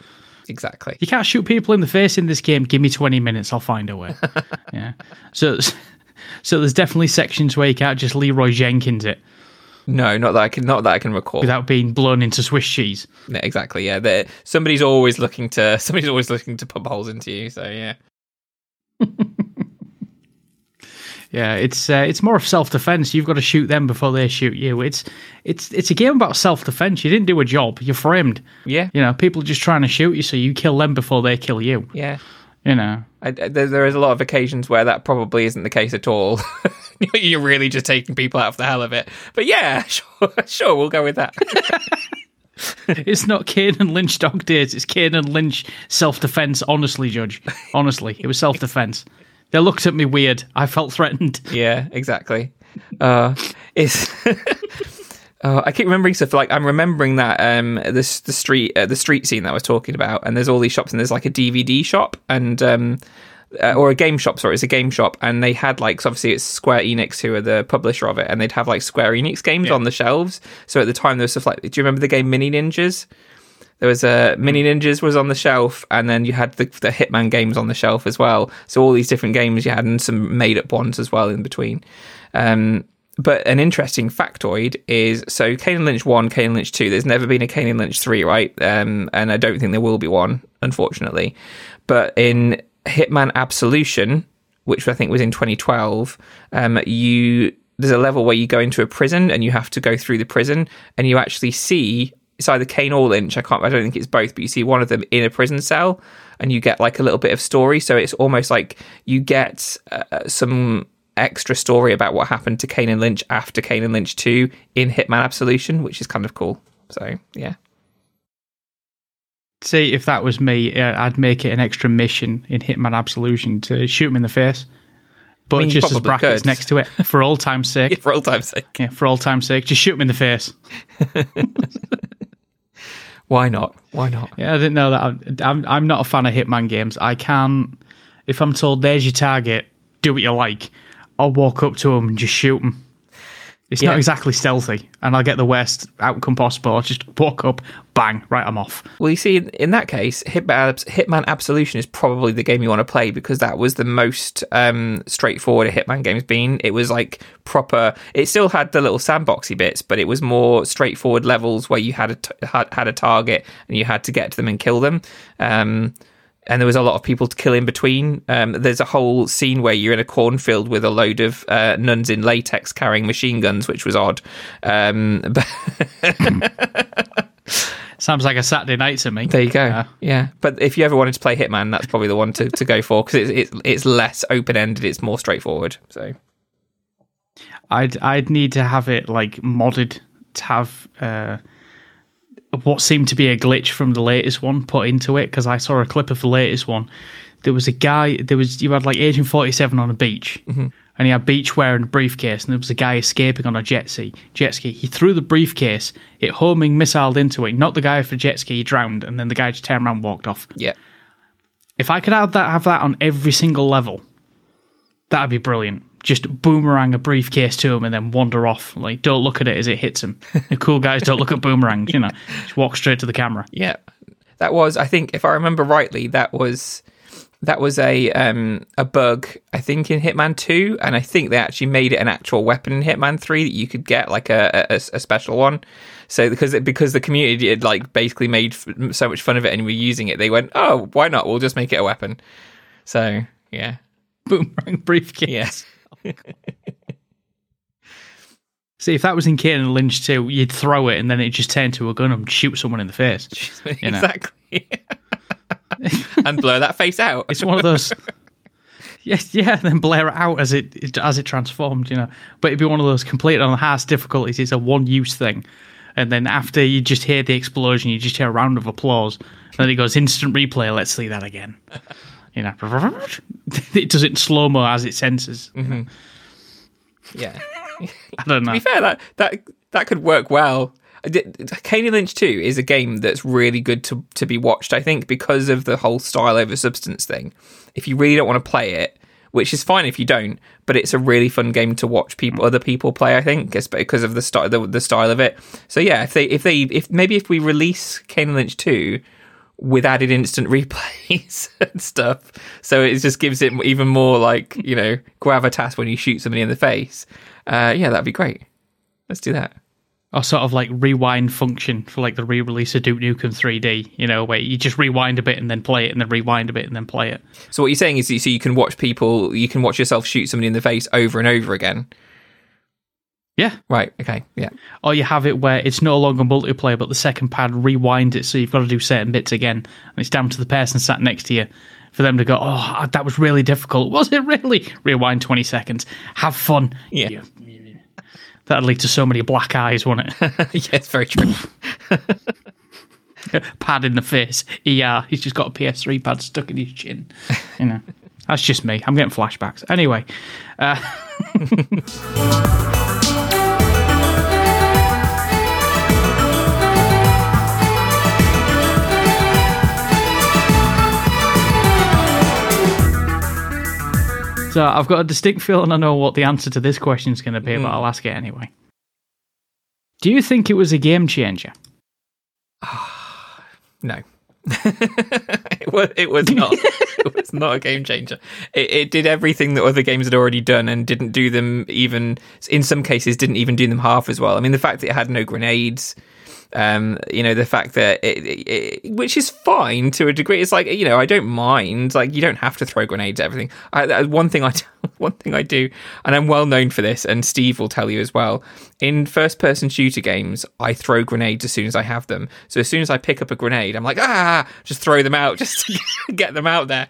exactly. You can't shoot people in the face in this game. Give me twenty minutes. I'll find a way. yeah. So, so there's definitely sections where you can't just Leeroy Jenkins it No, not that I can. Not that I can recall. without being blown into Swiss cheese. Yeah, exactly. Yeah, They're- somebody's always looking to. Somebody's always looking to pump holes into you. So yeah. Yeah, it's uh, it's more of self defense. You've got to shoot them before they shoot you. It's it's it's a game about self defense. You didn't do a job. You're framed. Yeah. You know, people are just trying to shoot you, so you kill them before they kill you. Yeah. You know. I, there, there is a lot of occasions where that probably isn't the case at all. You're really just taking people out for the hell of it. But yeah, sure, sure, we'll go with that. It's not Kane and Lynch dog days. It's Kane and Lynch self defense. Honestly, Judge. Honestly, it was self defense. They looked at me weird. I felt threatened. yeah, exactly. Uh, it's. Uh, I keep remembering stuff like I'm remembering that um this the street uh, the street scene that I was talking about, and there's all these shops, and there's like a DVD shop and um uh, or a game shop. Sorry, it's a game shop, and they had like so obviously it's Square Enix who are the publisher of it, and they'd have like Square Enix games on the shelves. So at the time there was stuff like, do you remember the game Mini Ninjas? There was a Mini Ninjas was on the shelf, and then you had the, the Hitman games on the shelf as well. So all these different games you had, and some made up ones as well in between. Um, but an interesting factoid is so Kane Lynch one, Kane and Lynch two. There's never been a Kane Lynch three, right? Um, and I don't think there will be one, unfortunately. But in Hitman Absolution, which I think was in 2012, um, you there's a level where you go into a prison and you have to go through the prison, and you actually see it's either Kane or Lynch. I can't. I don't think it's both, but you see one of them in a prison cell, and you get like a little bit of story. So it's almost like you get uh, some extra story about what happened to Kane and Lynch after Kane and Lynch 2 in Hitman Absolution, which is kind of cool. So, yeah. See, if that was me, uh, I'd make it an extra mission in Hitman Absolution to shoot him in the face. But mean, just as brackets could. next to it, for all time's sake. For all time's sake. Yeah, for all time's sake, just shoot him in the face. Why not? Why not? Yeah, I didn't know that. I'm, I'm, not a fan of Hitman games. I can't, if I'm told there's your target, do what you like, I'll walk up to him and just shoot him. It's Yeah. not exactly stealthy, and I'll get the worst outcome possible. I'll just walk up, bang, right, I'm off. Well, you see, in, that case, Hitman, Hitman Absolution is probably the game you want to play because that was the most um, straightforward a Hitman game's been. It was like proper. It still had the little sandboxy bits, but it was more straightforward levels where you had a t- had, had a target and you had to get to them and kill them. Um, and there was a lot of people to kill in between. Um, there's a whole scene where you're in a cornfield with a load of uh, nuns in latex carrying machine guns, which was odd. Um, but Sounds like a Saturday night to me. There you go. Yeah. Yeah, but if you ever wanted to play Hitman, that's probably the one to, to go for because it's, it's it's less open ended. It's more straightforward. So I'd I'd need to have it like modded to have uh, what seemed to be a glitch from the latest one put into it because I saw a clip of the latest one. There was a guy. There was you had like Agent Forty Seven on a beach, mm-hmm. and he had beachwear and a briefcase, and there was a guy escaping on a jet ski. Jet ski. He threw the briefcase. It homing missiled into it. Not the guy for jet ski. He drowned, and then the guy just turned around and walked off. yeah, If I could have that have that on every single level, that'd be brilliant. Just boomerang a briefcase to him and then wander off. Like, don't look at it as it hits him. The cool guys don't look at boomerangs, you know. Just walk straight to the camera. yeah. That was, I think, if I remember rightly, that was that was a um, a bug, I think, in Hitman Two, and I think they actually made it an actual weapon in Hitman Three that you could get like a, a, a special one. So because it, because the community had like basically made f- so much fun of it and were using it, they went, "Oh, why not? We'll just make it a weapon." So yeah, Boomerang briefcase. yes, See, if that was in Kane and Lynch too, you'd throw it and then it just turn to a gun and shoot someone in the face. You know? exactly, and blur that face out. It's one of those. Yes, yeah, and then blare it out as it it- as it transformed, you know. But it'd be one of those completed on the highest difficulties. It's a one use thing, and then after you just hear the explosion, you just hear a round of applause, and then it goes instant replay. Let's see that again. You know, it does it in slow mo as it senses. Mm-hmm. know. yeah. I don't know. To be fair, that that that could work well. Kane Lynch 2 is a game that's really good to, to be watched, I think, because of the whole style over substance thing. If you really don't want to play it, which is fine if you don't, but it's a really fun game to watch people mm. other people play, I think, because of the style the, the style of it. So yeah, if they if they if maybe if we release Kane and Lynch 2 with added instant replays and stuff. So it just gives it even more like, you know, gravitas when you shoot somebody in the face. Uh, yeah, that'd be great. Let's do that. or sort of like rewind function for like the re-release of Duke Nukem 3D. You know, where you just rewind a bit and then play it, and then rewind a bit and then play it. So what you're saying is, so you can watch people, you can watch yourself shoot somebody in the face over and over again. Yeah. Right. Okay. Yeah. Or you have it where it's no longer multiplayer, but the second pad rewind it, so you've got to do certain bits again, and it's down to the person sat next to you for them to go, "Oh, that was really difficult. Was it really?" Rewind twenty seconds. Have fun. Yeah. You- That'd lead to so many black eyes, wouldn't it? yeah, it's Very true. pad in the face. ER. He's just got a PS3 pad stuck in his chin. You know, that's just me. I'm getting flashbacks. Anyway, uh, so I've got a distinct feeling I know what the answer to this question is going to be, but hmm. I'll ask it anyway. Do you think it was a game changer? No. it was. It was not. it was not a game changer. It, it did everything that other games had already done, and didn't do them even. In some cases, didn't even do them half as well. I mean, the fact that it had no grenades. Um, you know, the fact that it, it, it- which is fine to a degree. It's like you know, I don't mind. Like you don't have to throw grenades at everything. I, one thing I, one thing I do, and I'm well known for this, and Steve will tell you as well. In first-person shooter games, I throw grenades as soon as I have them. So as soon as I pick up a grenade, I'm like, ah, just throw them out, just to get them out there.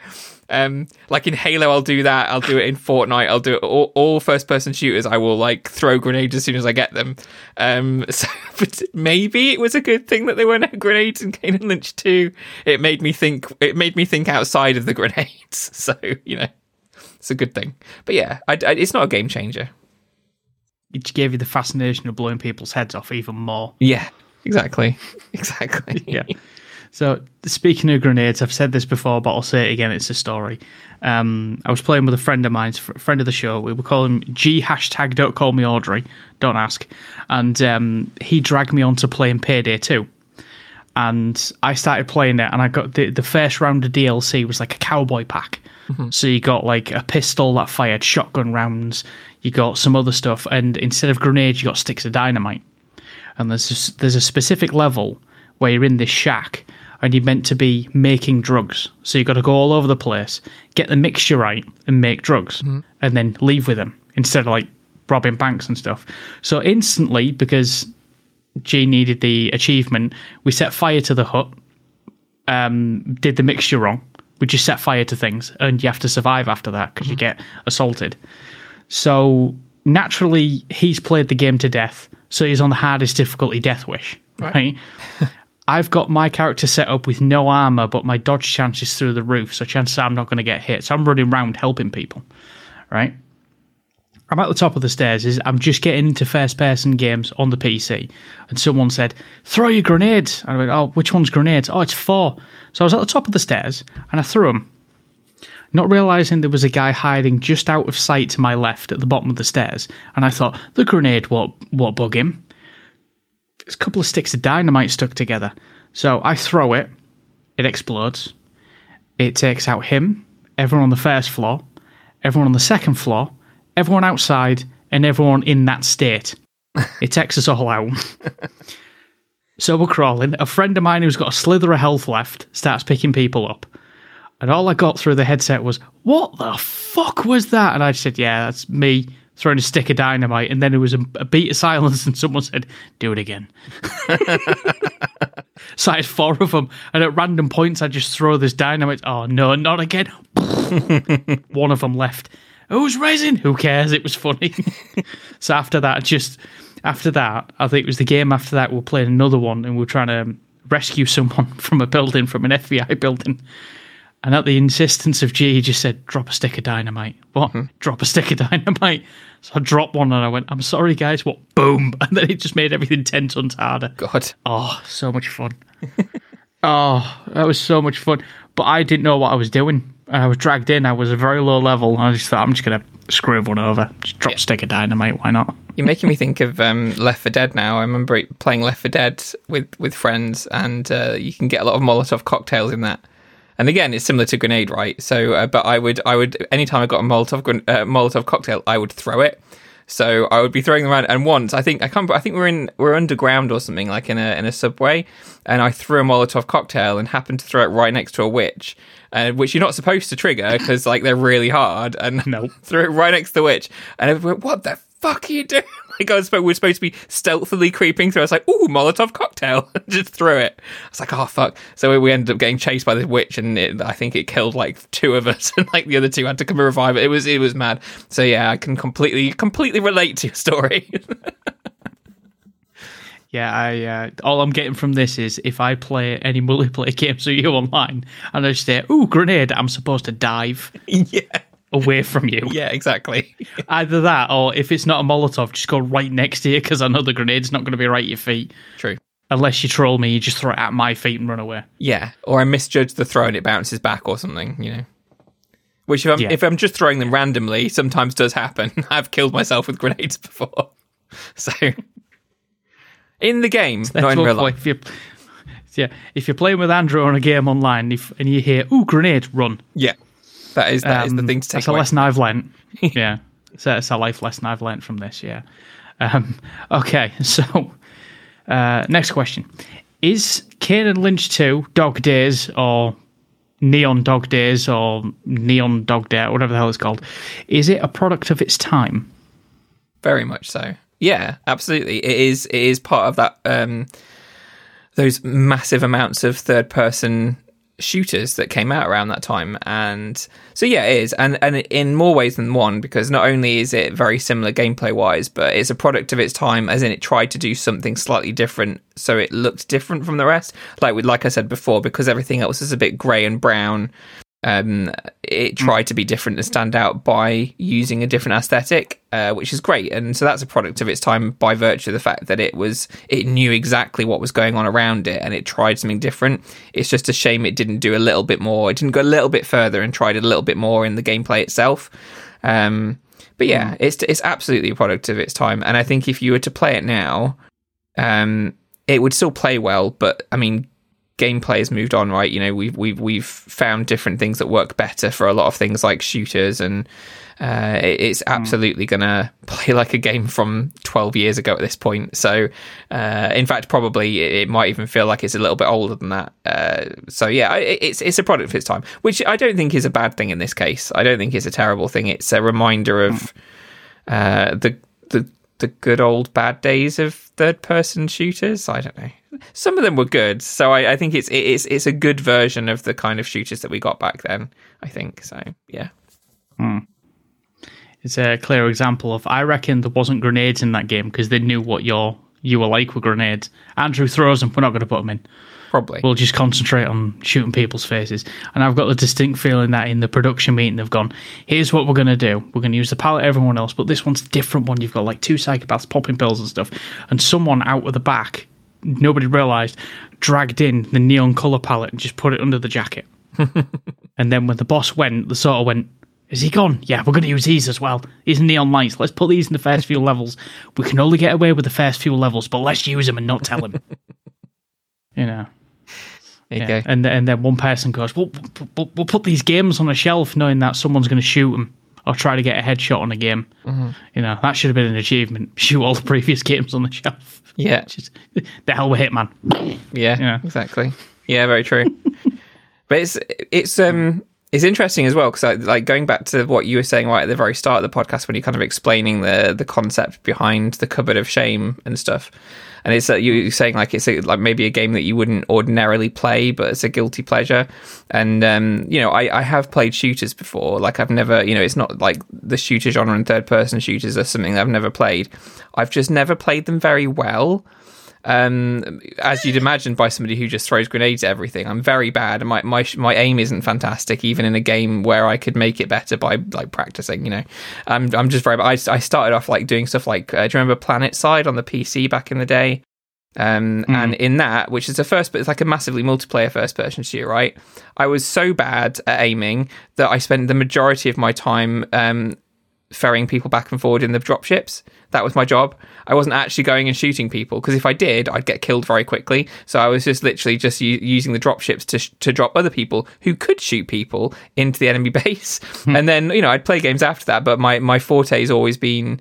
Um, like in Halo, I'll do that. I'll do it in Fortnite. I'll do it all, all first-person shooters. I will like throw grenades as soon as I get them. Um, so but maybe it was a good thing that there were no grenades in Kane and Lynch 2. It made me think. It made me think outside of the grenades. So you know, it's a good thing. But yeah, I, I, it's not a game changer. It gave you the fascination of blowing people's heads off even more. Yeah, exactly, exactly. yeah. So speaking of grenades, I've said this before, but I'll say it again. It's a story. Um, I was playing with a friend of mine, a friend of the show. We were calling him G hashtag. Don't call me Audrey. Don't ask. And um, he dragged me on to playing Payday Two. And I started playing it, and I got the the first round of DLC was like a cowboy pack. So you got like a pistol that fired shotgun rounds. You got some other stuff, and instead of grenades, you got sticks of dynamite and there's a, there's a specific level where you're in this shack and you're meant to be making drugs. So you've got to go all over the place, get the mixture right, and make drugs, and then leave with them instead of like robbing banks and stuff. So instantly, because G needed the achievement, we set fire to the hut, um, did the mixture wrong. We just set fire to things, and you have to survive after that because you get assaulted. So naturally, he's played the game to death. So he's on the hardest difficulty, Death Wish. Right. I've got my character set up with no armor, but my dodge chance is through the roof. So chances I'm not going to get hit. So I'm running around helping people. Right. I'm at the top of the stairs. Is I'm just getting into first person games on the PC, and someone said, "Throw your grenades." And I went, "Oh, which one's grenades? Oh, it's four. So I was at the top of the stairs and I threw them, not realizing there was a guy hiding just out of sight to my left at the bottom of the stairs. And I thought the grenade won't won't bug him. There's a couple of sticks of dynamite stuck together. So I throw it, it explodes. It takes out him everyone on the first floor, everyone on the second floor, everyone outside, and everyone in that state. it takes us all out. so we're crawling. A friend of mine who's got a slither of health left starts picking people up. And all I got through the headset was, What the fuck was that? And I said, Yeah, that's me throwing a stick of dynamite. And then there was a, a beat of silence, and someone said, Do it again. so I had four of them. And at random points, I just throw this dynamite. Oh, no, not again. One of them left. Who's raising? Who cares? It was funny. so after that, just after that, I think it was the game after that, we are playing another one and we are trying to rescue someone from a building, from an FBI building. And at the insistence of G, he just said, drop a stick of dynamite. What? Hmm. Drop a stick of dynamite. So I dropped one and I went, I'm sorry, guys. What? Boom. And then it just made everything 10 tons harder. God. Oh, so much fun. oh, that was so much fun. But I didn't know what I was doing. I was dragged in. I was a very low level. I just thought, I'm just going to screw everyone over. Just drop yeah. a stick of dynamite. Why not? You're making me think of um, Left 4 Dead now. I remember playing Left 4 Dead with, with friends, and uh, you can get a lot of Molotov cocktails in that. And again, it's similar to grenade, right? So, uh, but I would, I would, anytime I got a Molotov uh, Molotov cocktail, I would throw it. So I would be throwing them around. And once, I think I can't. I think we're in we're underground or something like in a in a subway, and I threw a Molotov cocktail and happened to throw it right next to a witch, uh, which you're not supposed to trigger because like they're really hard. And no, threw it right next to the witch, and everyone, what the fuck are you doing? Like I was, we were supposed to be stealthily creeping through. I was like, "Ooh, Molotov cocktail!" Just threw it. I was like, "Oh fuck!" So we ended up getting chased by this witch, and it, I think it killed like two of us, and like the other two had to come and revive it. It was it was mad. So yeah, I can completely completely relate to your story. Yeah, I uh, all I'm getting from this is if I play any multiplayer games with you online and I just say, "Ooh, grenade," I'm supposed to dive. Yeah away from you. yeah, exactly. Either that, or if it's not a Molotov, just go right next to you because I know the grenade's not going to be right at your feet. True. Unless you troll me, you just throw it at my feet and run away. Yeah, or I misjudge the throw and it bounces back or something, you know. Which, if I'm, yeah. if I'm just throwing them randomly, sometimes does happen. I've killed myself with grenades before. So, in the game, not in real life. If you're, yeah, if you're playing with Andrew on a game online if, and you hear, ooh, grenade, run. Yeah, that is that um, is the um, thing to take. That's away. a lesson I've learned. yeah, so it's a life lesson I've learned from this. Yeah. Um, okay, so uh, next question: Is Kane and Lynch two Dog Days or Neon Dog Days or Neon Dog Day, whatever the hell it's called? Is it a product of its time? Very much so. Yeah, absolutely. It is. It is part of that. Um, those massive amounts of third person shooters that came out around that time and so yeah it is and and in more ways than one because not only is it very similar gameplay wise but it's a product of its time as in it tried to do something slightly different so it looked different from the rest. Like with like i said before because everything else is a bit grey and brown um, it mm. tried to be different and stand out by using a different aesthetic, uh, which is great. And so that's a product of its time by virtue of the fact that it was it knew exactly what was going on around it and it tried something different. It's just a shame it didn't do a little bit more. It didn't go a little bit further and tried a little bit more in the gameplay itself. Um, but yeah, mm. it's it's absolutely a product of its time. And I think if you were to play it now, um, it would still play well. But I mean, gameplay has moved on, right? You know, we've we've we've found different things that work better for a lot of things like shooters, and uh, it's hmm. absolutely mm. gonna play like a game from 12 years ago at this point. So, uh, in fact, probably it might even feel like it's a little bit older than that. Uh, so, yeah, it's it's a product of its time, which I don't think is a bad thing in this case. I don't think it's a terrible thing. It's a reminder of uh, the the the good old bad days of third person shooters. I don't know some of them were good. So I, I think it's it's it's a good version of the kind of shooters that we got back then. I think so. Yeah. Hmm. It's a clear example of I reckon there wasn't grenades in that game because they knew what your you were like with grenades. Andrew throws them. We're not going to put them in. Probably. We'll just concentrate on shooting people's faces. And I've got the distinct feeling that in the production meeting they've gone, here's what we're going to do. We're going to use the palette everyone else, but this one's a different one. You've got like two psychopaths popping pills and stuff, and someone out of the back nobody realised, dragged in the neon colour palette and just put it under the jacket. and then when the boss went, the sort of went, is he gone? Yeah, we're going to use these as well. These neon lights. Let's put these in the first few levels. We can only get away with the first few levels, but let's use them and not tell him. you know. There you Yeah. go. And and then one person goes, "We'll, we'll, we'll put these games on a shelf, knowing that someone's going to shoot them or try to get a headshot on a game." Mm-hmm. You know, that should have been an achievement. Shoot all the previous games on the shelf. Yeah. Just, the hell with Hitman. Yeah, Yeah. exactly. Yeah, very true. but it's it's um it's interesting as well because like going back to what you were saying right at the very start of the podcast when you're kind of explaining the the concept behind the cupboard of shame and stuff. And it's uh, you saying like it's a, like maybe a game that you wouldn't ordinarily play, but it's a guilty pleasure. And um, you know, I, I have played shooters before. Like I've never, you know, it's not like the shooter genre and third person shooters are something that I've never played. I've just never played them very well um, as you'd imagine by somebody who just throws grenades at everything. I'm very bad, and my, my my aim isn't fantastic, even in a game where I could make it better by like practicing. You know, I'm I'm just very. I I started off like doing stuff like uh, do you remember PlanetSide on the PC back in the day? Um, and in that, which is a first, but it's like a massively multiplayer first person shooter, right? I was so bad at aiming that I spent the majority of my time um, ferrying people back and forward in the dropships. That was my job. I wasn't actually going and shooting people because if I did, I'd get killed very quickly. So I was just literally just u- using the dropships to sh- to drop other people who could shoot people into the enemy base. Hmm. and then you know I'd play games after that, but my my forte has always been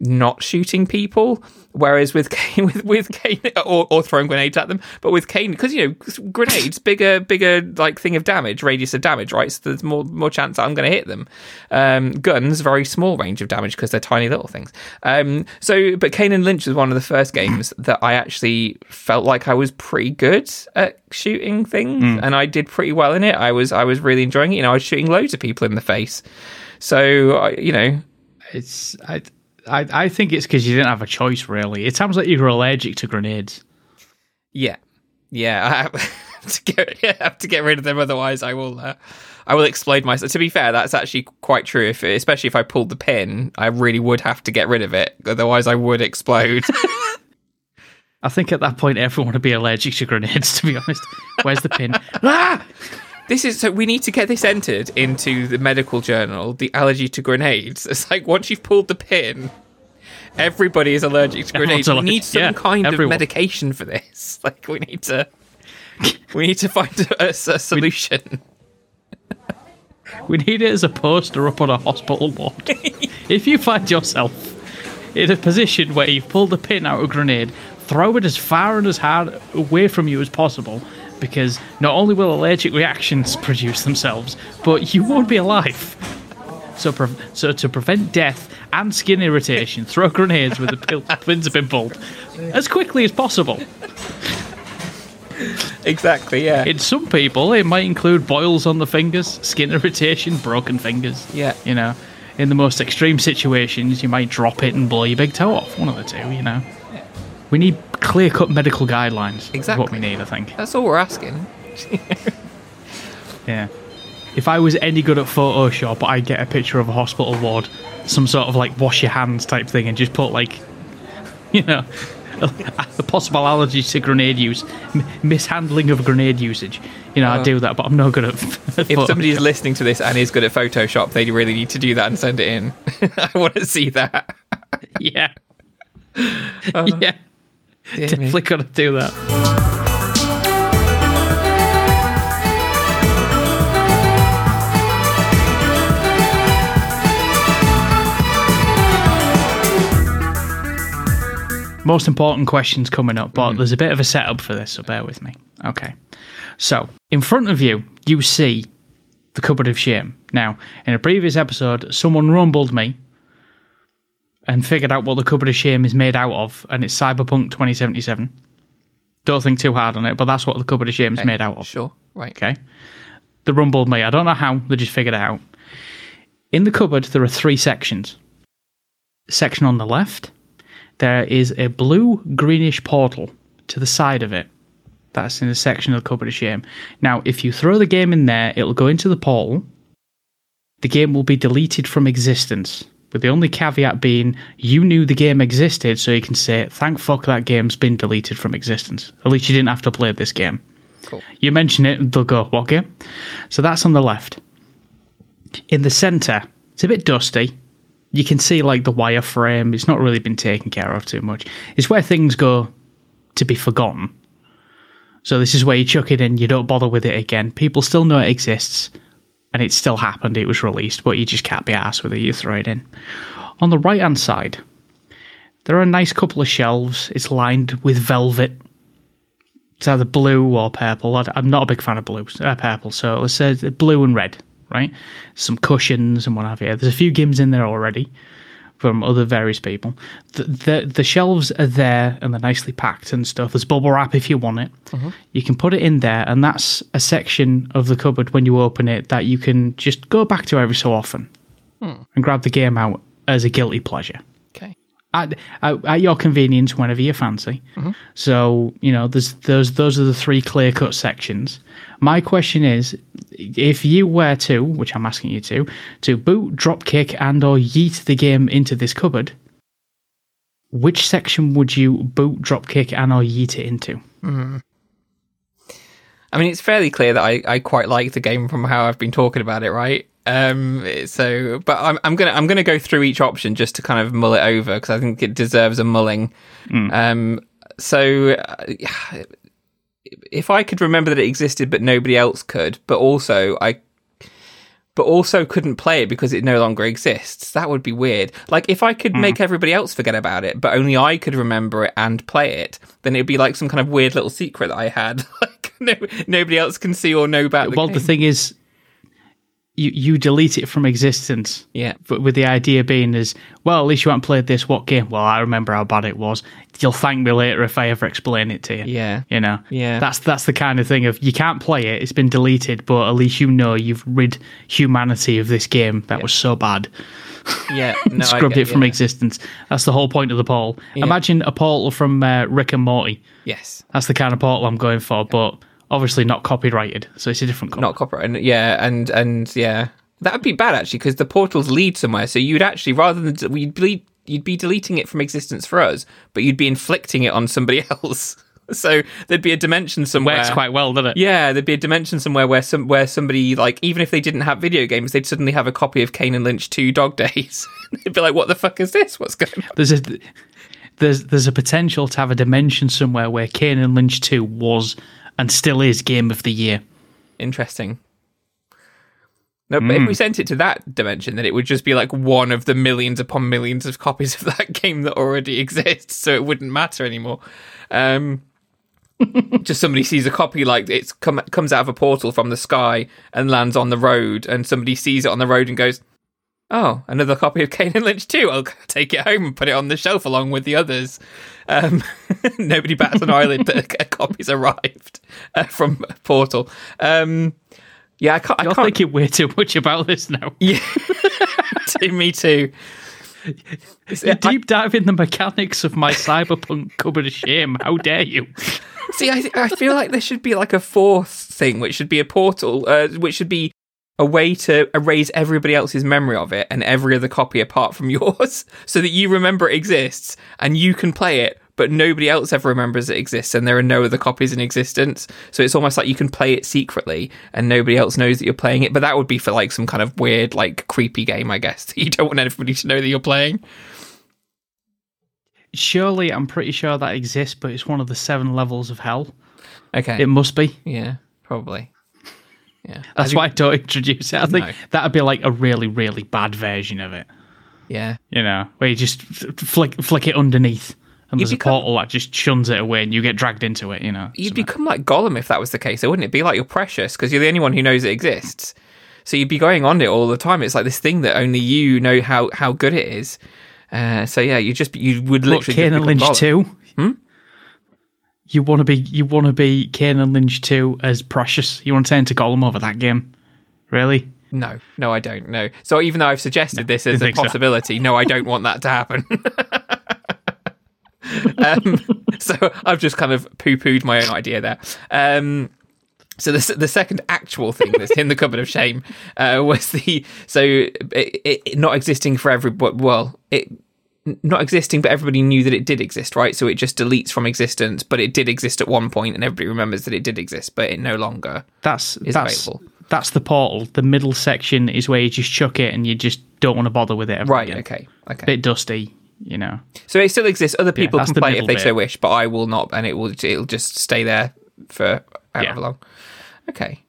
not shooting people. Whereas with Kane, with with Kane, or, or throwing grenades at them, but with Kane, because you know grenades, bigger bigger like thing of damage, radius of damage, right? So there's more more chance that I'm going to hit them. Um, guns, very small range of damage because they're tiny little things. Um, so, but Kane and Lynch was one of the first games that I actually felt like I was pretty good at shooting things, and I did pretty well in it. I was I was really enjoying it. You know, I was shooting loads of people in the face. So, I, you know, It's I I, I think it's because you didn't have a choice. Really, it sounds like you were allergic to grenades. Yeah, yeah. I have to get yeah, I have to get rid of them. Otherwise, I will. Uh, I will explode myself. To be fair, that's actually quite true. If especially if I pulled the pin, I really would have to get rid of it. Otherwise, I would explode. I think at that point everyone would be allergic to grenades. To be honest, where's the pin? ah! This is so. We need to get this entered into the medical journal. The allergy to grenades. It's like once you've pulled the pin. Everybody is allergic to grenades. We need some yeah, kind everyone. of medication for this. Like we need to, we need to find a, a solution. We need it as a poster up on a hospital ward. if you find yourself in a position where you've pulled the pin out of a grenade, throw it as far and as hard away from you as possible, because not only will allergic reactions produce themselves, but you won't be alive. So, pre- so to prevent death and skin irritation, throw grenades with the pil- pins have been pulled as quickly as possible. Exactly. Yeah. In some people, it might include boils on the fingers, skin irritation, broken fingers. Yeah. You know, in the most extreme situations, you might drop it and blow your big toe off. One of the two, you know. We need clear cut medical guidelines. Exactly. what we need, I think. That's all we're asking. Yeah. If I was any good at Photoshop, I'd get a picture of a hospital ward, some sort of like wash your hands type thing, and just put like, you know, a possible allergy to grenade use, m- mishandling of grenade usage. You know, I'd do that, but I'm not good at. If somebody is listening to this and is good at Photoshop, they really need to do that and send it in. I want to see that. yeah, Uh, yeah, Definitely got to do that. Most important questions coming up, but mm. there's a bit of a setup for this, so bear with me. Okay. So, in front of you, you see the cupboard of shame. Now, in a previous episode, someone rumbled me and figured out what the cupboard of shame is made out of, and it's Cyberpunk 2077. Don't think too hard on it, but that's what the cupboard of shame is made out of. Sure. Right. Okay. They rumbled me. I don't know how, they just figured it out. In the cupboard, there are three sections. Section on the left, there is a blue greenish portal to the side of it. That's in the section of the cupboard of shame. Now, if you throw the game in there, it'll go into the portal. The game will be deleted from existence, with the only caveat being you knew the game existed, so you can say, thank fuck that game's been deleted from existence. At least you didn't have to play this game. Cool. You mention it, they'll go, what game? So that's on the left. In the centre, it's a bit dusty. You can see like the wireframe. It's not really been taken care of too much. It's where things go to be forgotten. So this is where you chuck it in, you don't bother with it again. People still know it exists, and it still happened, it was released, but you just can't be asked with it, you throw it in. On the right hand side, there are a nice couple of shelves. It's lined with velvet. It's either blue or purple. I'm not a big fan of blue, uh, purple, so let's blue and red, right? Some cushions and what have you. There's a few games in there already from other various people. The, the the shelves are there and they're nicely packed and stuff. There's bubble wrap if you want it. Mm-hmm. You can put it in there, and that's a section of the cupboard when you open it that you can just go back to every so often hmm. and grab the game out as a guilty pleasure. At, at, at your convenience whenever you fancy. Mm-hmm. So you know, there's those those are the three clear cut sections. My question is, if you were to, which I'm asking you to, to boot, drop kick, and or yeet the game into this cupboard, which section would you boot, drop kick, and or yeet it into? Mm-hmm. I mean, it's fairly clear that I, I quite like the game from how I've been talking about it, right? Um, so, but I'm, I'm gonna I'm gonna go through each option just to kind of mull it over because I think it deserves a mulling. Um, so, uh, if I could remember that it existed but nobody else could, but also I, but also couldn't play it because it no longer exists, that would be weird. Like if I could make everybody else forget about it, but only I could remember it and play it, then it'd be like some kind of weird little secret that I had. like no, nobody else can see or know about. The well, game. the thing is, you you delete it from existence. Yeah. But with the idea being is, well, at least you haven't played this. What game? Well, I remember how bad it was. You'll thank me later if I ever explain it to you. Yeah. You know. Yeah. That's that's the kind of thing of you can't play it. It's been deleted, but at least you know you've rid humanity of this game that was so bad. yeah, no, Scrubbed get- it from yeah. existence. That's the whole point of the portal. Imagine a portal from uh, Rick and Morty. Yes, That's the kind of portal I'm going for, but obviously not copyrighted, so it's a different. not copyright. And yeah, and and yeah, that would be bad actually because the portals lead somewhere. So you'd actually rather than you'd be you'd be deleting it from existence for us, but you'd be inflicting it on somebody else. So there'd be a dimension somewhere. works quite well, doesn't it? Yeah, there'd be a dimension somewhere where some where somebody like even if they didn't have video games, they'd suddenly have a copy of Kane and Lynch Two Dog Days. they'd be like, "What the fuck is this? What's going on?" There's a there's there's a potential to have a dimension somewhere where Kane and Lynch 2 was and still is game of the year. Interesting. No, but if we sent it to that dimension, then it would just be like one of the millions upon millions of copies of that game that already exists, so it wouldn't matter anymore. Um, just somebody sees a copy like it's come comes out of a portal from the sky and lands on the road, and somebody sees it on the road and goes, "Oh, another copy of Kane and Lynch too. I'll take it home and put it on the shelf along with the others." Um, nobody bats an eyelid that a copy's arrived uh, from Portal. Um, yeah, I can't. I You're can't. thinking way too much about this now. Yeah, me too. You deep dive in the mechanics of my cyberpunk cupboard of shame. How dare you? See, I, I feel like there should be like a fourth thing, which should be a portal, uh, which should be a way to erase everybody else's memory of it and every other copy apart from yours, so that you remember it exists and you can play it, but nobody else ever remembers it exists, and there are no other copies in existence. So it's almost like you can play it secretly and nobody else knows that you're playing it. But that would be for like some kind of weird, like creepy game, I guess. That you don't want everybody to know that you're playing. Surely, I'm pretty sure that exists, but it's one of the seven levels of hell. Okay. It must be. yeah, probably. Yeah. That's why I don't introduce it. I think No. that'd be like a really, really bad version of it. Yeah. You know, where you just flick flick it underneath, and there's become- a portal that just shuns it away, and you get dragged into it. You know, You'd become like Gollum if that was the case, though, wouldn't it? Be like you're precious because you're the only one who knows it exists. So you'd be going on it all the time. It's like this thing that only you know how, how good it is. Uh, so yeah, you just you would literally. Kane just and Lynch Gollum. two. You want to be you want to be Kane and Lynch two as precious. You want to turn to Gollum over that game, really? No, no, I don't. No. So even though I've suggested this as a think so. possibility, no, I don't want that to happen. um, so I've just kind of poo pooed my own idea there. Um, so the the second actual thing that's in the cupboard of shame uh, was the so it, it, it not existing for everybody. Well, it not existing, but everybody knew that it did exist, right? So it just deletes from existence, but it did exist at one point, and everybody remembers that it did exist, but it no longer. That's Is that's available. that's the portal. The middle section is where you just chuck it, and you just don't want to bother with it. Right. again. Okay. Okay. Bit dusty, you know. So it still exists. Other people that's can play it if they bit. so wish, but I will not, and it will it'll just stay there for however Yeah. long. Okay.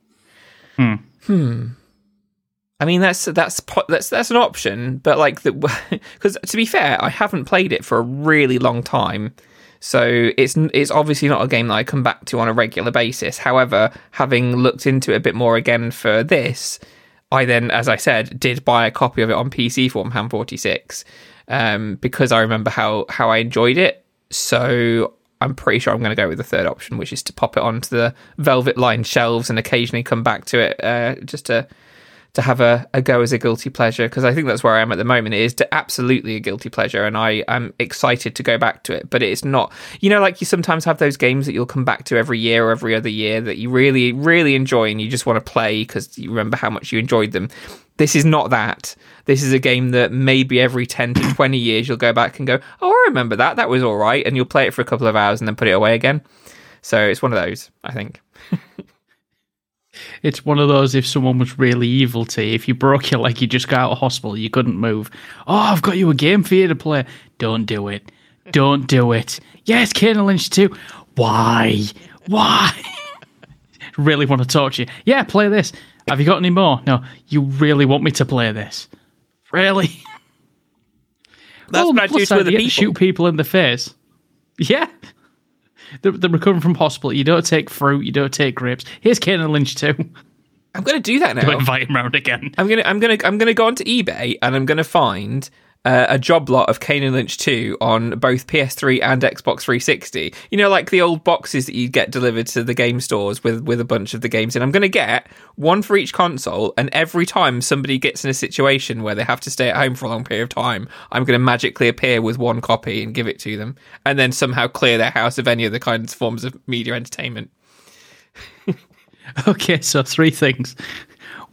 Hmm. Hmm. I mean that's that's that's that's an option, but like the because to be fair, I haven't played it for a really long time, so it's it's obviously not a game that I come back to on a regular basis. However, having looked into it a bit more again for this, I then, as I said, did buy a copy of it on PC for Ham Forty Six, um, because I remember how how I enjoyed it. So I'm pretty sure I'm going to go with the third option, which is to pop it onto the velvet lined shelves and occasionally come back to it, uh, just to to have a, a go as a guilty pleasure because I think that's where I am at the moment. It is to absolutely a guilty pleasure, and I am excited to go back to it. But it's not, you know, like you sometimes have those games that you'll come back to every year or every other year that you really, really enjoy and you just want to play because you remember how much you enjoyed them. This is not that. This is a game that maybe every 10 to 20 years you'll go back and go, oh, I remember that. That was all right. And you'll play it for a couple of hours and then put it away again. So it's one of those, I think. It's one of those if someone was really evil to you, if you broke your leg, you just got out of hospital, you couldn't move. Oh, I've got you a game for you to play. Don't do it. Don't do it. Yes, Kane and Lynch 2. Why? Why? really want to torture you. Yeah, play this. Have you got any more? No, you really want me to play this? Really? That's Well, what I do to other people. Shoot people in the face. Yeah. They're, they're recovering from hospital. You don't take fruit. You don't take grapes. Here's Kane and Lynch 2. I'm to do that now. Invite him round again. I'm gonna I'm gonna I'm gonna go onto eBay and I'm gonna find uh, a job lot of Kane and Lynch 2 on both PS3 and Xbox 360. You know, like the old boxes that you get delivered to the game stores with with a bunch of the games in. I'm gonna get one for each console, and every time somebody gets in a situation where they have to stay at home for a long period of time, I'm gonna magically appear with one copy and give it to them, and then somehow clear their house of any other kinds forms of media entertainment. Okay, so three things.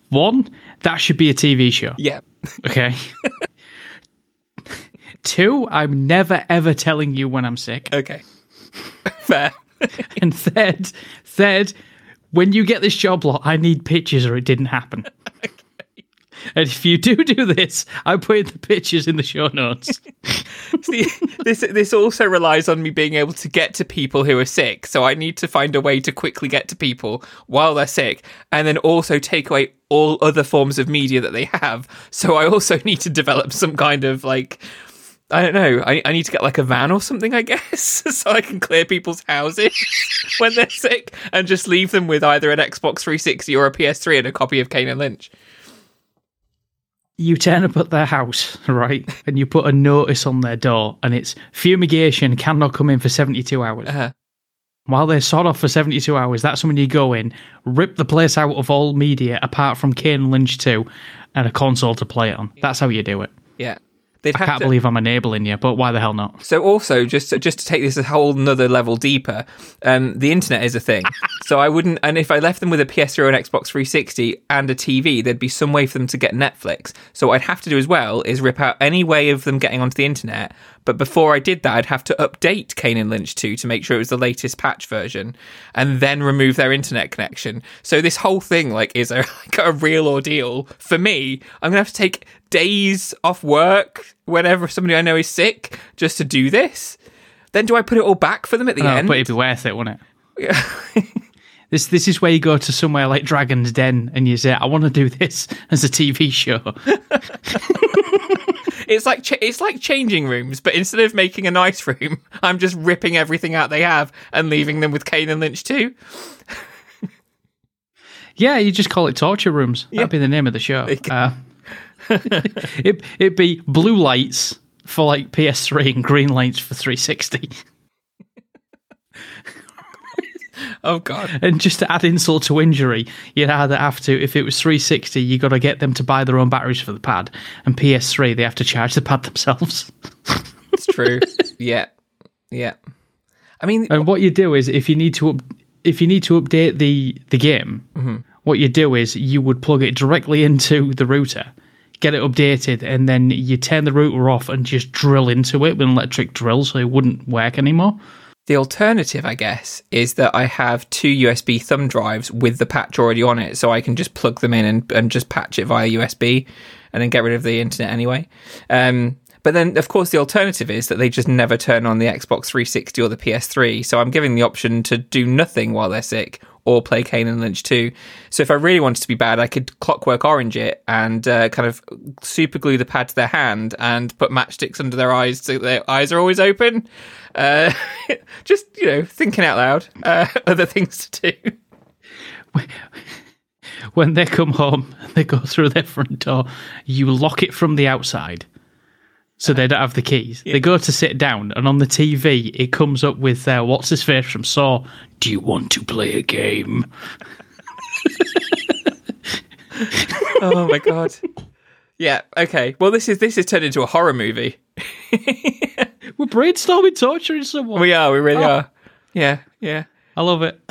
One, that should be a TV show. Yeah. Okay. Two, I'm never ever telling you when I'm sick. Okay. Fair. And third, third, when you get this job lot, I need pictures or it didn't happen. And if you do do this, I put the pictures in the show notes. See, this this also relies on me being able to get to people who are sick. So I need to find a way to quickly get to people while they're sick, and then also take away all other forms of media that they have. So I also need to develop some kind of like. I don't know. I, I need to get like a van or something, I guess, so I can clear people's houses when they're sick and just leave them with either an Xbox 360 or a PS3 and a copy of Kane and Lynch. You turn up at their house, right? And you put a notice on their door, and it's fumigation cannot come in for 72 hours. Uh-huh. While they're sod off for 72 hours, that's when you go in, rip the place out of all media apart from Kane and Lynch 2 and a console to play it on. That's how you do it. Yeah. They'd I can't to- believe I'm enabling you, but why the hell not? So also just to, just to take this a whole another level deeper, um, the internet is a thing. so I wouldn't, and if I left them with a PS3 or an Xbox 360 and a TV, there'd be some way for them to get Netflix. So what I'd have to do as well is rip out any way of them getting onto the internet. But before I did that, I'd have to update Kane and Lynch 2 to make sure it was the latest patch version, and then remove their internet connection. So this whole thing like is a like a real ordeal for me. I'm gonna have to take days off work whenever somebody I know is sick just to do this. Then do I put it all back for them at the Oh, end? but it'd be worth it, wouldn't it? This this is where you go to somewhere like Dragon's Den and you say, "I want to do this as a TV show." It's like ch- it's like changing rooms, but instead of making a nice room, I'm just ripping everything out they have and leaving them with Kane and Lynch 2. yeah, you just call it torture rooms. That'd be the name of the show. Uh, it it'd be blue lights for like PS3 and green lights for 360. Oh god. And just to add insult to injury, you'd either have to, if it was 360, you got to get them to buy their own batteries for the pad, and PS3 they have to charge the pad themselves. It's true. yeah. Yeah. I mean And what you do is, if you need to, up, if you need to update the the game, mm-hmm. What you do is you would plug it directly into the router, get it updated, and then you turn the router off and just drill into it with an electric drill, so it wouldn't work anymore. The alternative, I guess, is that I have two USB thumb drives with the patch already on it, so I can just plug them in and, and just patch it via USB and then get rid of the internet anyway. Um, But then, of course, the alternative is that they just never turn on the Xbox 360 or the PS3. So I'm giving the option to do nothing while they're sick or play Kane and Lynch 2. So if I really wanted to be bad, I could clockwork orange it and uh, kind of super glue the pad to their hand and put matchsticks under their eyes so their eyes are always open. Uh, just, you know, thinking out loud, uh, other things to do. When they come home, they go through their front door. You lock it from the outside, so they don't have the keys. They go to sit down, and on the TV, it comes up with uh, what's his face from Saw. Do you want to play a game? oh my god. Yeah. Okay. Well, this is this is turned into a horror movie. We're brainstorming torturing someone. We are. We really Oh. are. Yeah. Yeah. I love it.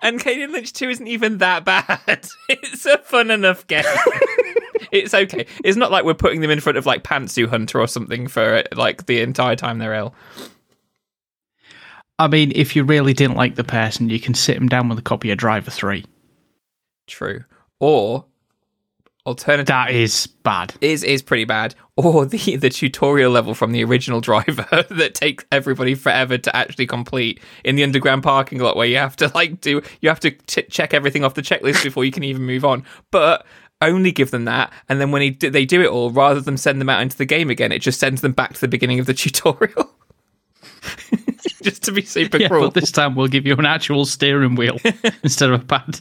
And Kane and Lynch 2 isn't even that bad. It's a fun enough game. It's okay. It's not like we're putting them in front of like Pantsu Hunter or something for like the entire time they're ill. I mean, if you really didn't like the person, you can sit them down with a copy of Driver Three. True. Or alternative That is bad. is is pretty bad. Or the the tutorial level from the original driver that takes everybody forever to actually complete in the underground parking lot, where you have to like do you have to t- check everything off the checklist before you can even move on. But only give them that, and then when he do, they do it all, rather than send them out into the game again, it just sends them back to the beginning of the tutorial. just to be super Yeah, cruel. but this time we'll give you an actual steering wheel instead of a pad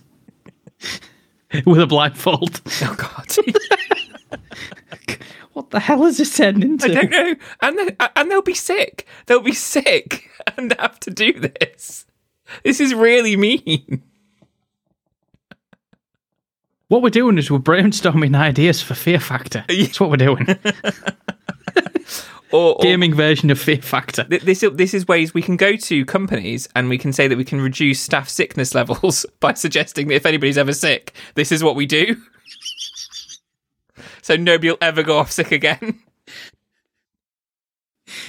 with a blindfold. oh god. What the hell is this turned into? I don't know, and they, and they'll be sick. They'll be sick and have to do this. This is really mean. What we're doing is we're brainstorming ideas for Fear Factor. That's what we're doing. Or, or Gaming version of Fear Factor. th- this this is ways we can go to companies and we can say that we can reduce staff sickness levels by suggesting that if anybody's ever sick, this is what we do. So nobody will ever go off sick again.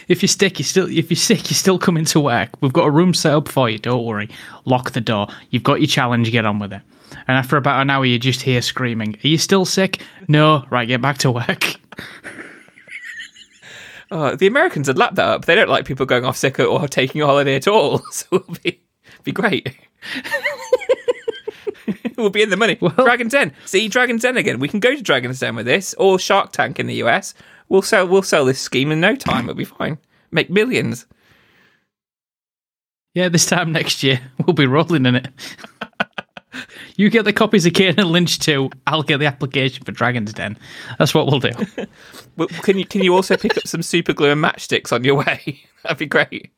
If you're sick, you still if you're sick, you still come into work. We've got a room set up for you. Don't worry. Lock the door. You've got your challenge. Get on with it. And after about an hour, you just hear screaming. Are you still sick? No. Right. Get back to work. Oh, the Americans would lap that up. They don't like people going off sick or taking a holiday at all. So it'll be be great. we'll be in the money. Dragon's Den. See Dragon's Den again. We can go to Dragon's Den with this, or Shark Tank in the US. We'll sell we'll sell this scheme in no time. It'll be fine. Make millions. Yeah. This time next year, we'll be rolling in it. You get the copies of Kane and Lynch 2. I'll get the application for Dragon's Den. That's what we'll do. Well, Can you can you also pick up some super glue and matchsticks on your way? That'd be great.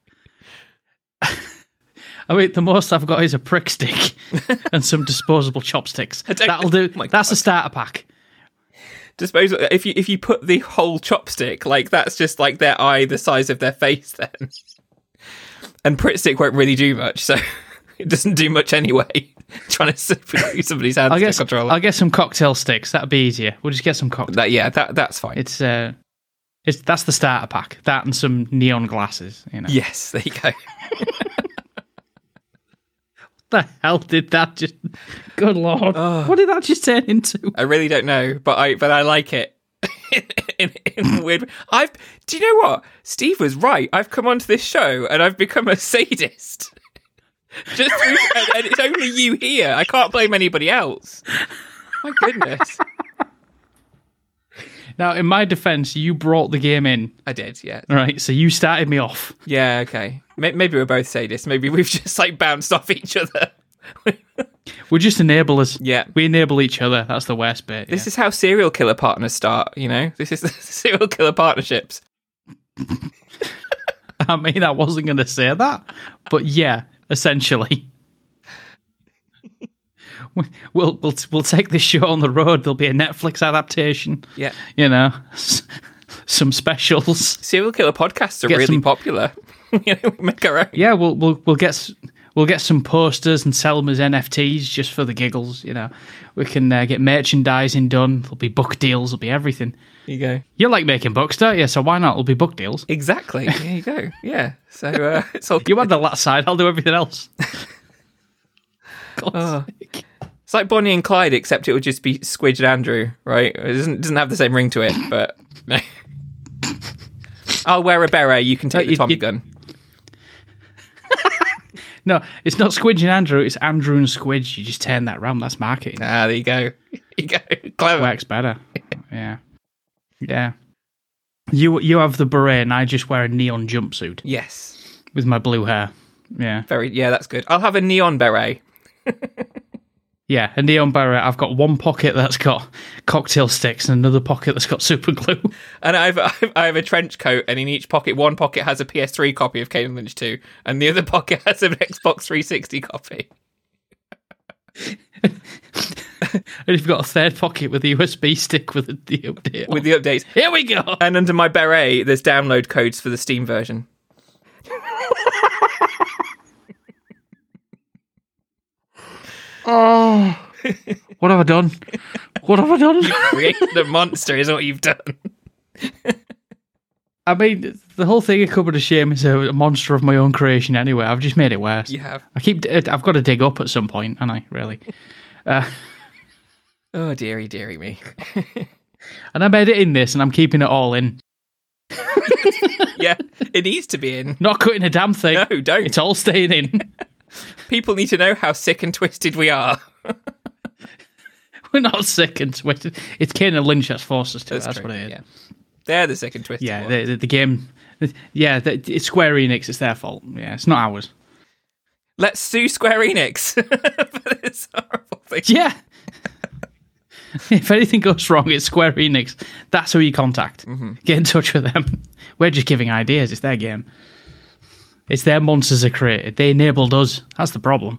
I mean, the most I've got is a Pritt stick and some disposable chopsticks. That'll do. Oh That's a starter pack. Dispose if you if you put the whole chopstick like that's just like their eye the size of their face then. And Pritt stick won't really do much, so it doesn't do much anyway. Trying to glue somebody's hand I'll to get, a controller. I'll get some cocktail sticks. That'd be easier. We'll just get some cocktails. that yeah, that that's fine. It's uh, it's that's the starter pack. That and some neon glasses. You know, yes, there you go. What the hell did that just? Good lord, Oh. what did that just turn into? I really don't know, but I but I like it. in, in a weird. I've. Do you know what? Steve was right. I've come onto this show and I've become a sadist. Just through, and, it's only you here. I can't blame anybody else. My goodness. Now, in my defense, you brought the game in, I did. Yeah. right? So you started me off. Yeah. Okay. Maybe we're both sadists. Maybe we've just like bounced off each other. We're just enablers. Yeah. we enable each other. That's the worst bit. This is how serial killer partners start. You know, this is serial killer partnerships. I mean, I wasn't going to say that, but yeah, essentially. We- We'll we'll we'll take this show on the road. There'll be a Netflix adaptation. Yeah. You know, some specials. Serial killer podcasts are Get really some- popular. you know, make our own. Yeah, we'll we'll we'll get s- we'll get some posters and sell them as NFTs just for the giggles. You know, we can uh, get merchandising done. There'll be book deals. There'll be everything. There you go. You like making books, don't you? So why not? There'll be book deals. Exactly. There you go. Yeah. So uh, it's all You add the that side. I'll do everything else. Oh. It's like Bonnie and Clyde, except it would just be Squidge and Andrew, right? It doesn't doesn't have the same ring to it, but. I'll wear a beret. You can take Uh, the Tommy you- gun. No, it's not Squidge and Andrew. It's Andrew and Squidge. You just turn that round. That's marketing. Ah, there you go. There you go. Clever. Works better. Yeah, yeah. You you have the beret, and I just wear a neon jumpsuit Yes. with my blue hair. Yeah, Very. Yeah, that's good. I'll have a neon beret. yeah. A neon beret. I've got one pocket that's got cocktail sticks, and another pocket that's got super glue. And I've, I've I have a trench coat, and in each pocket, one pocket has a PS3 copy of Kane Lynch 2, and the other pocket has an Xbox 360 copy. And you've got a third pocket with a USB stick with the update. on. with the updates. Here we go. And under my beret, there's download codes for the Steam version. Oh, what have I done? What have I done? Created a monster is what you've done. I mean, the whole thing of Cupboard of Shame is a monster of my own creation. Anyway, I've just made it worse. You have. I keep. I've got to dig up at some point, and I really. Uh, oh dearie, dearie me. And I'm editing this, and I'm keeping it all in, yeah, it needs to be in. not cutting a damn thing. No, don't. It's all staying in. People need to know how sick and twisted we are. We're not sick and twisted. It's Kane and Lynch that's forced us to. That's, true, what it is. Yeah. They're the sick and twisted Yeah, the, the, the game. Yeah, the, it's Square Enix. It's their fault. Yeah, it's not ours. Let's sue Square Enix for this horrible thing. Yeah. if anything goes wrong, it's Square Enix. That's who you contact. Mm-hmm. Get in touch with them. We're just giving ideas. It's their game. It's their monsters are created. They enabled us. That's the problem.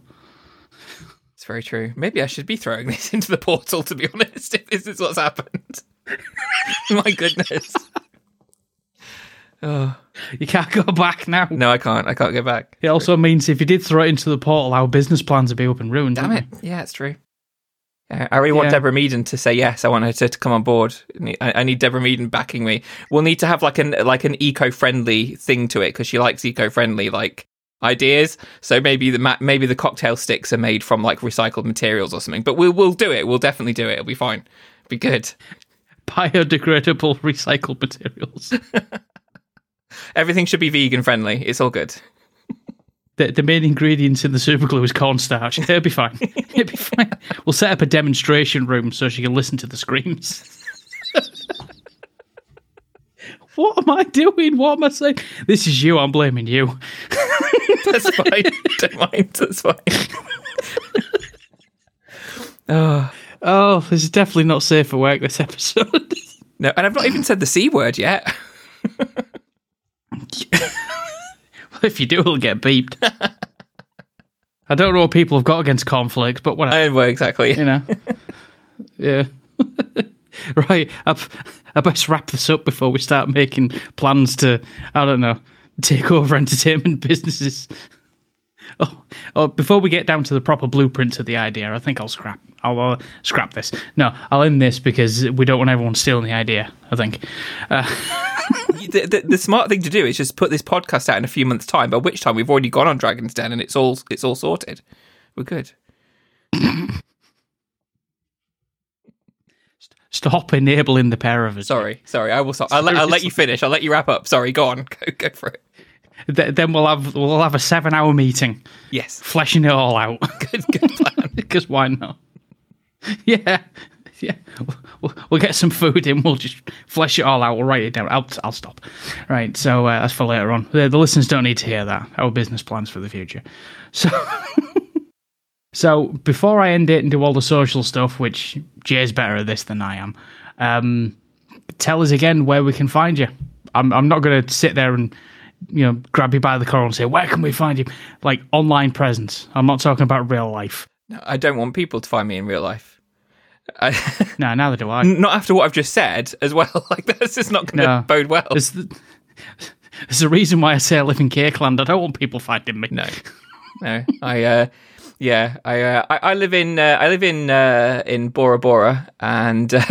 It's very true. Maybe I should be throwing this into the portal, to be honest, if this is what's happened. My goodness. Oh, You can't go back now. no, I can't. I can't go back. It also means if you did throw it into the portal, our business plans would be up and ruined. Damn it. Yeah, it's true. Yeah, I really want Yeah. Deborah Meaden to say yes. I want her to, to come on board. I, I need Deborah Meaden backing me. We'll need to have like an like an eco-friendly thing to it because she likes eco-friendly like ideas. So maybe the ma- maybe the cocktail sticks are made from like recycled materials or something. But we'll we'll do it. We'll definitely do it. It'll be fine. Be good. Biodegradable recycled materials. Everything should be vegan friendly. It's all good. The, the main ingredients in the super glue is cornstarch. It'll be fine. It'll be fine. We'll set up a demonstration room so she can listen to the screams. what am I doing? What am I saying? This is you. I'm blaming you. That's fine. Don't mind. That's fine. oh Oh, this is definitely not safe for work. This episode. no, and I've not even said the c word yet. if you do, it'll get beeped. I don't know what people have got against cornflakes, but whatever. I well, exactly. you know. yeah. right. I, I best wrap this up before we start making plans to, I don't know, take over entertainment businesses. Oh, oh, before we get down to the proper blueprint of the idea, I think I'll scrap. I'll uh, scrap this. No, I'll end this because we don't want everyone stealing the idea. I think. Uh, the, the, the smart thing to do is just put this podcast out in a few months' time. By which time we've already gone on Dragon's Den and it's all it's all sorted. We're good. stop enabling the pair of us. Sorry, sorry. I will. Stop. I'll, let, I'll let you finish. I'll let you wrap up. Sorry. Go on. Go, go for it. Th- then we'll have we'll have a seven hour meeting, Yes. fleshing it all out. Good. Good plan. Because why not? Yeah, yeah. We'll, we'll get some food in. We'll just flesh it all out. We'll write it down. I'll, I'll stop. Right. So uh, that's for later on. The, the listeners don't need to hear that. Our business plans for the future. So, so before I end it and do all the social stuff, which Jay's better at this than I am, um, tell us again where we can find you. I'm I'm not going to sit there and you know grab you by the collar and say where can we find you, like online presence. I'm not talking about real life. No, I don't want people to find me in real life. I, No, neither do I. not after what I've just said as well. Like that's just not going to No. bode well. There's, the, there's a reason why I say I live in Cakeland. I don't want people finding me. No, no. I uh, yeah. I uh, I, I live in uh, I live in uh, in Bora Bora, and uh,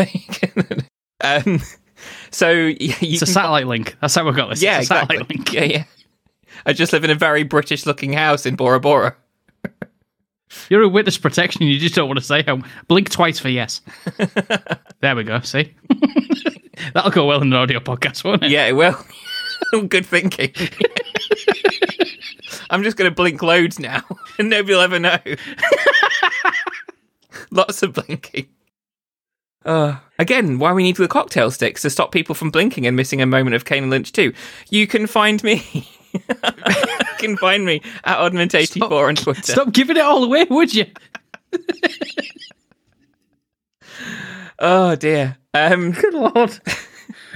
um, so you It's a satellite link. That's how we got this. yeah, a exactly. satellite link. Yeah, yeah. I just live in a very British looking house in Bora Bora. You're a witness protection. You just don't want to say how. Blink twice for yes. there we go. See, that'll go well in an audio podcast, won't it? Yeah, it will. Good thinking. I'm just going to blink loads now, and nobody will ever know. Lots of blinking. Uh, again, why we need the cocktail sticks to stop people from blinking and missing a moment of Kane and Lynch 2. You can find me. Can find me at Oddment84 on Twitter. Stop giving it all away, would you? Oh dear. Um, Good lord.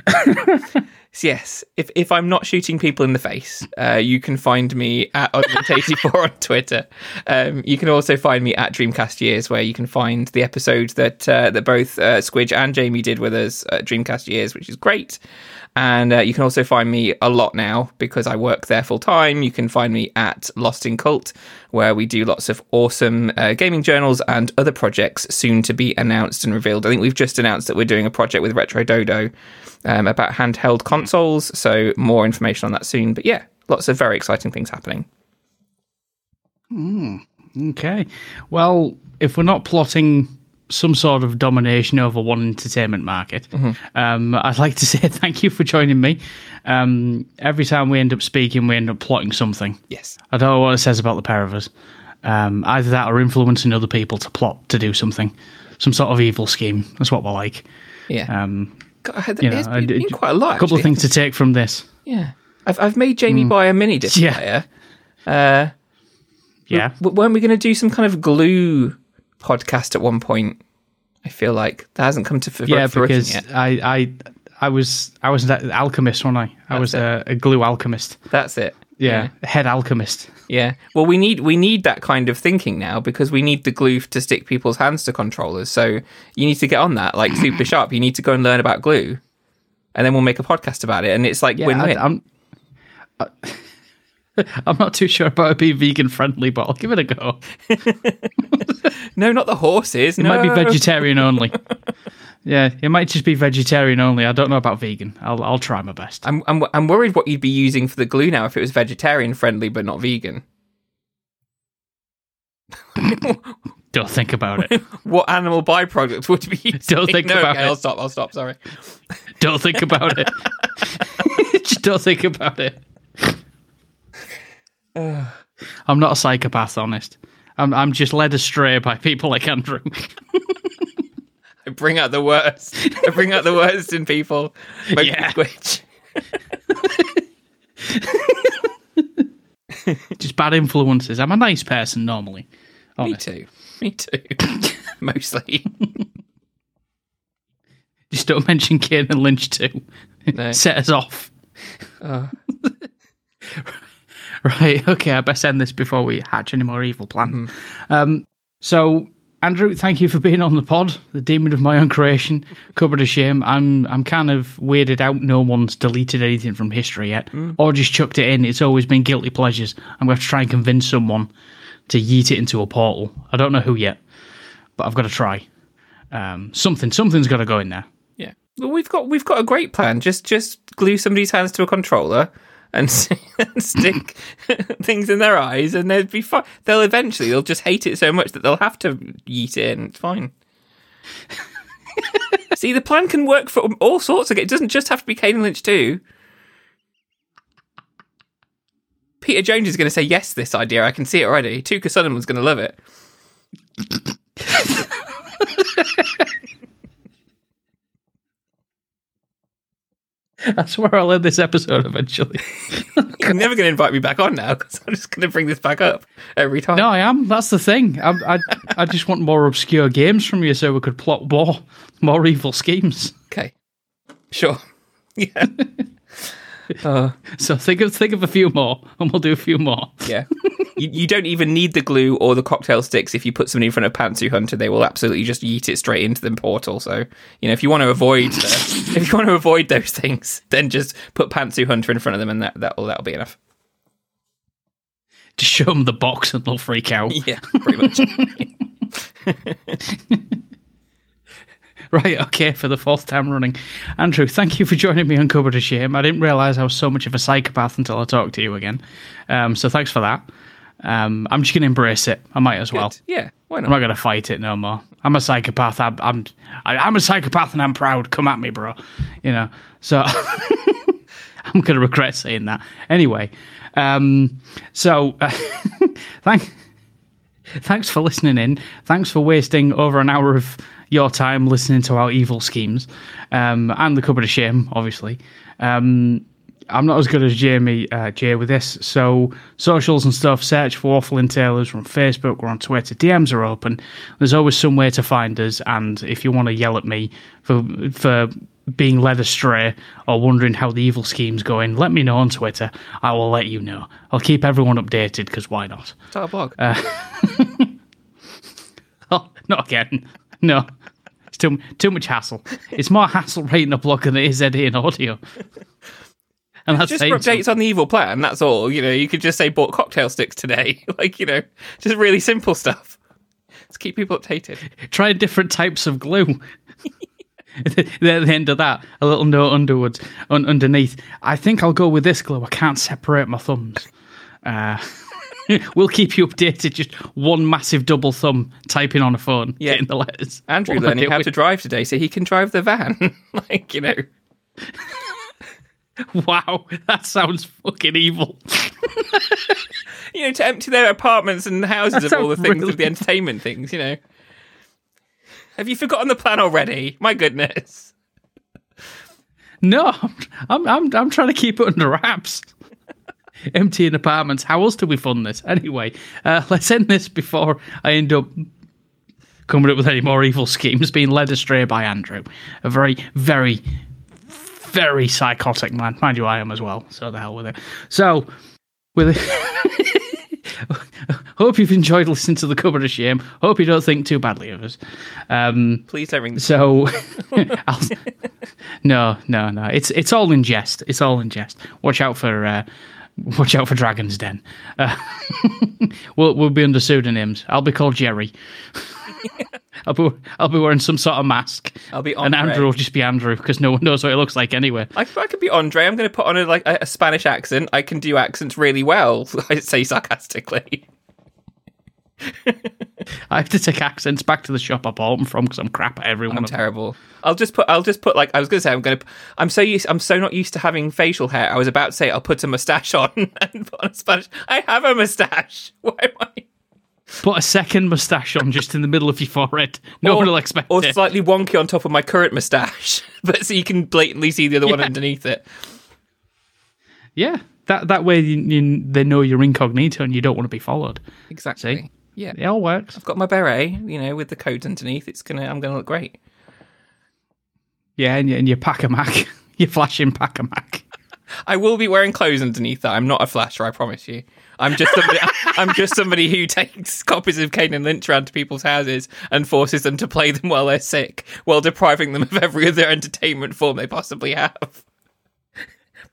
Yes, if if I'm not shooting people in the face, uh, you can find me at Oddment84 on Twitter. Um, you can also find me at Dreamcast Years, where you can find the episode that uh, that both uh, Squidge and Jamie did with us at Dreamcast Years, which is great. And uh, you can also find me a lot now because I work there full time. You can find me at Lost in Cult, where we do lots of awesome uh, gaming journals and other projects soon to be announced and revealed. I think we've just announced that we're doing a project with Retro Dodo um, about handheld consoles. So more information on that soon. But yeah, lots of very exciting things happening. Okay. Well, if we're not plotting some sort of domination over one entertainment market, um, I'd like to say thank you for joining me. Um, every time we end up speaking, we end up plotting something. Yes. I don't know what it says about the pair of us. Um, either that or influencing other people to plot to do something, some sort of evil scheme. That's what we're like. Yeah. Um, God, you know, I been, been quite a lot. a couple of things to take from this. Yeah. I've, I've made Jamie buy a mini disc Yeah. player. Uh, Yeah. w- weren't we going to do some kind of glue podcast at one point? I feel like that hasn't come to f- yeah, fruition because yet. I, I, I was, I was an alchemist, wasn't I? I was a, a glue alchemist. That's it. Yeah, head alchemist. Yeah. Well, we need we need that kind of thinking now because we need the glue to stick people's hands to controllers. So you need to get on that, like super sharp. You need to go and learn about glue, and then we'll make a podcast about it. And it's like Yeah, am I, uh, I'm not too sure about it being vegan friendly, but I'll give it a go. no, not the horses. It no. might be vegetarian only. Yeah, it might just be vegetarian only. I don't know about vegan. I'll I'll try my best. I'm, I'm I'm worried what you'd be using for the glue now if it was vegetarian friendly but not vegan. Don't think about it. What animal byproduct would be using? Don't think no, about okay, it. I'll stop. I'll stop. Sorry. Don't think about it. just don't think about it. I'm not a psychopath, honest. I'm I'm just led astray by people like Andrew. I bring out the worst. I bring out the worst in people. Yeah. me twitch. just bad influences. I'm a nice person normally. Me Honest. too. Me too. Mostly. Just don't mention Kane and Lynch 2. No. Set us off. Oh. Right. Okay. I best end this before we hatch any more evil plan. Um, so, Andrew, thank you for being on the pod. The demon of my own creation, Cupboard of Shame. I'm I'm kind of weirded out. No one's deleted anything from history yet, or just chucked it in. It's always been guilty pleasures. I'm going to try and convince someone to yeet it into a portal. I don't know who yet, but I've got to try. Um, something something's got to go in there. Yeah. Well, we've got we've got a great plan. Just just glue somebody's hands to a controller and, and stick things in their eyes, and they'll be fine. They'll eventually they'll just hate it so much that they'll have to yeet it in. It's fine. See, the plan can work for all sorts of. It doesn't just have to be Kane Lynch 2. Peter Jones is going to say yes to this idea. I can see it already. Touker Suleyman's going to love it. That's where I'll end this episode eventually. You're never going to invite me back on now because I'm just going to bring this back up every time. No, I am. That's the thing. I, I, I just want more obscure games from you so we could plot more, more evil schemes. Okay. Sure. Yeah. uh, So think of think of a few more, and we'll do a few more. yeah. You, you don't even need the glue or the cocktail sticks. If you put somebody in front of Pantsu Hunter, they will absolutely just eat it straight into the portal. So, you know, if you want to avoid if you want to avoid those things, then just put Pantsu Hunter in front of them, and that that'll that'll be enough. Just show them the box, and they'll freak out. Yeah, pretty much. Right, okay, for the fourth time running. Andrew, thank you for joining me on Cupboard to Shame. I didn't realise I was so much of a psychopath until I talked to you again. Um, so thanks for that. Um, I'm just going to embrace it. I might as well. Good. Yeah. Why I'm not? not going to fight it no more. I'm a psychopath. I'm, I'm, I- I'm a psychopath and I'm proud. Come at me, bro. You know, so I'm going to regret saying that. Anyway, um, so uh, thank, thanks for listening in. Thanks for wasting over an hour of your time listening to our evil schemes um, and the cupboard of shame, obviously. Um, I'm not as good as Jamie uh, Jay with this. So socials and stuff, search for Waffling Tailors. We're on Facebook, we're on Twitter. DMs are open. There's always some way to find us. And if you want to yell at me for for being led astray or wondering how the evil scheme's going, let me know on Twitter. I will let you know. I'll keep everyone updated because why not? Start a blog. Oh, not again. No. It's too too much hassle. It's more hassle writing a blog than it is editing audio. And that's just for updates on the evil plan. That's all. You know, you could just say bought cocktail sticks today. like you know, just really simple stuff. Let's keep people updated. try different types of glue. At the end of that, a little note underwards, un- underneath. I think I'll go with this glue. I can't separate my thumbs. Uh, we'll keep you updated. Just one massive double thumb typing on a phone, Yeah. getting the letters. Andrew What learning how to drive today, so he can drive the van. like you know, Wow, that sounds fucking evil. you know, to empty their apartments and houses That of all the things really of the entertainment things. You know, have you forgotten the plan already? My goodness. No, I'm I'm I'm trying to keep it under wraps. Emptying apartments. How else do we fund this? Anyway, uh, let's end this before I end up coming up with any more evil schemes, being led astray by Andrew, a very, very, very psychotic man. Mind you, I am as well. So the hell with it. So, with it hope you've enjoyed listening to the cupboard of shame. Hope you don't think too badly of us. Um, Please don't ring. So, no, no, no. It's it's all in jest. It's all in jest. Watch out for uh, watch out for Dragon's Den. Uh, we'll we'll be under pseudonyms. I'll be called Jerry. I'll be I'll be wearing some sort of mask. I'll be and Andrew will just be Andrew because no one knows what it looks like anyway. I, I could be Andre. I'm going to put on a like a, a Spanish accent. I can do accents really well. I say sarcastically. I have to take accents back to the shop I bought them from because I'm crap at everyone. I'm terrible. I'll just put. I'll just put like I was going to say. I'm going to. I'm so used. I'm so not used to having facial hair. I was about to say I'll put a mustache on and put on a Spanish. I have a mustache. Why am I? Put a second moustache on just in the middle of your forehead. No one will expect or it. slightly wonky on top of my current mustache, but so you can blatantly see the other one underneath it. Yeah, that that way you, you, they know you're incognito and you don't want to be followed. Exactly. See? Yeah. It all works. I've got my beret, you know, with the coat underneath. It's gonna. I'm gonna look great. Yeah, and you, and you pack a Mac. you flashing pack a Mac. I will be wearing clothes underneath that. I'm not a flasher, I promise you. I'm just somebody. I'm just somebody who takes copies of Kane and Lynch around to people's houses and forces them to play them while they're sick, while depriving them of every other entertainment form they possibly have.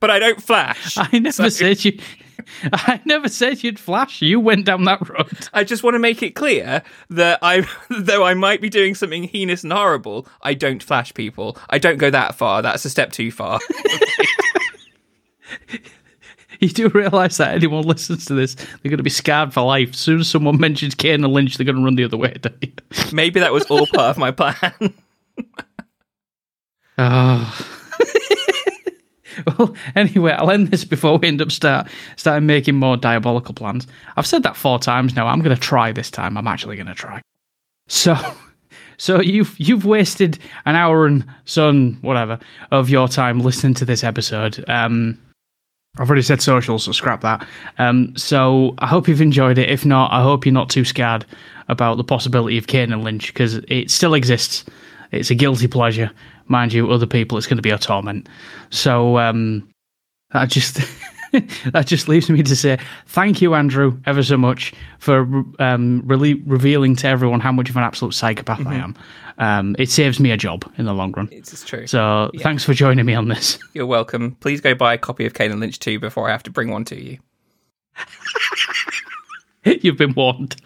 But I don't flash. I never said you. I never said you'd flash. You went down that road. I just want to make it clear that I, though I might be doing something heinous and horrible, I don't flash people. I don't go that far. That's a step too far. You do realise that anyone listens to this, they're going to be scarred for life. As soon as someone mentions Kane and Lynch, they're going to run the other way. Maybe that was all part of my plan. Oh. well, anyway, I'll end this before we end up start starting making more diabolical plans. I've said that four times now. I'm going to try this time. I'm actually going to try. So, so you've you've wasted an hour and some whatever of your time listening to this episode. Um, I've already said social, so scrap that. Um, so I hope you've enjoyed it. If not, I hope you're not too scared about the possibility of Kane and Lynch because it still exists. It's a guilty pleasure, mind you. Other people, it's going to be a torment. So um, that just that just leaves me to say thank you, Andrew, ever so much for um, really revealing to everyone how much of an absolute psychopath I am. Um, it saves me a job in the long run. It's, true. So thanks for joining me on this. You're welcome. Please go buy a copy of Kane and Lynch 2 before I have to bring one to you. You've been warned.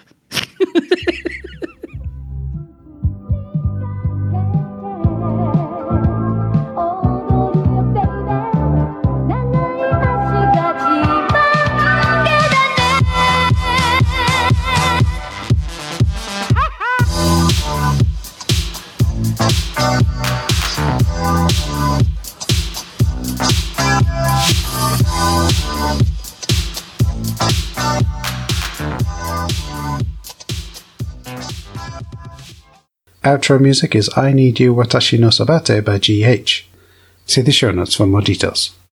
Outro music is I Need You Watashi no Sabate by GH. See the show notes for more details.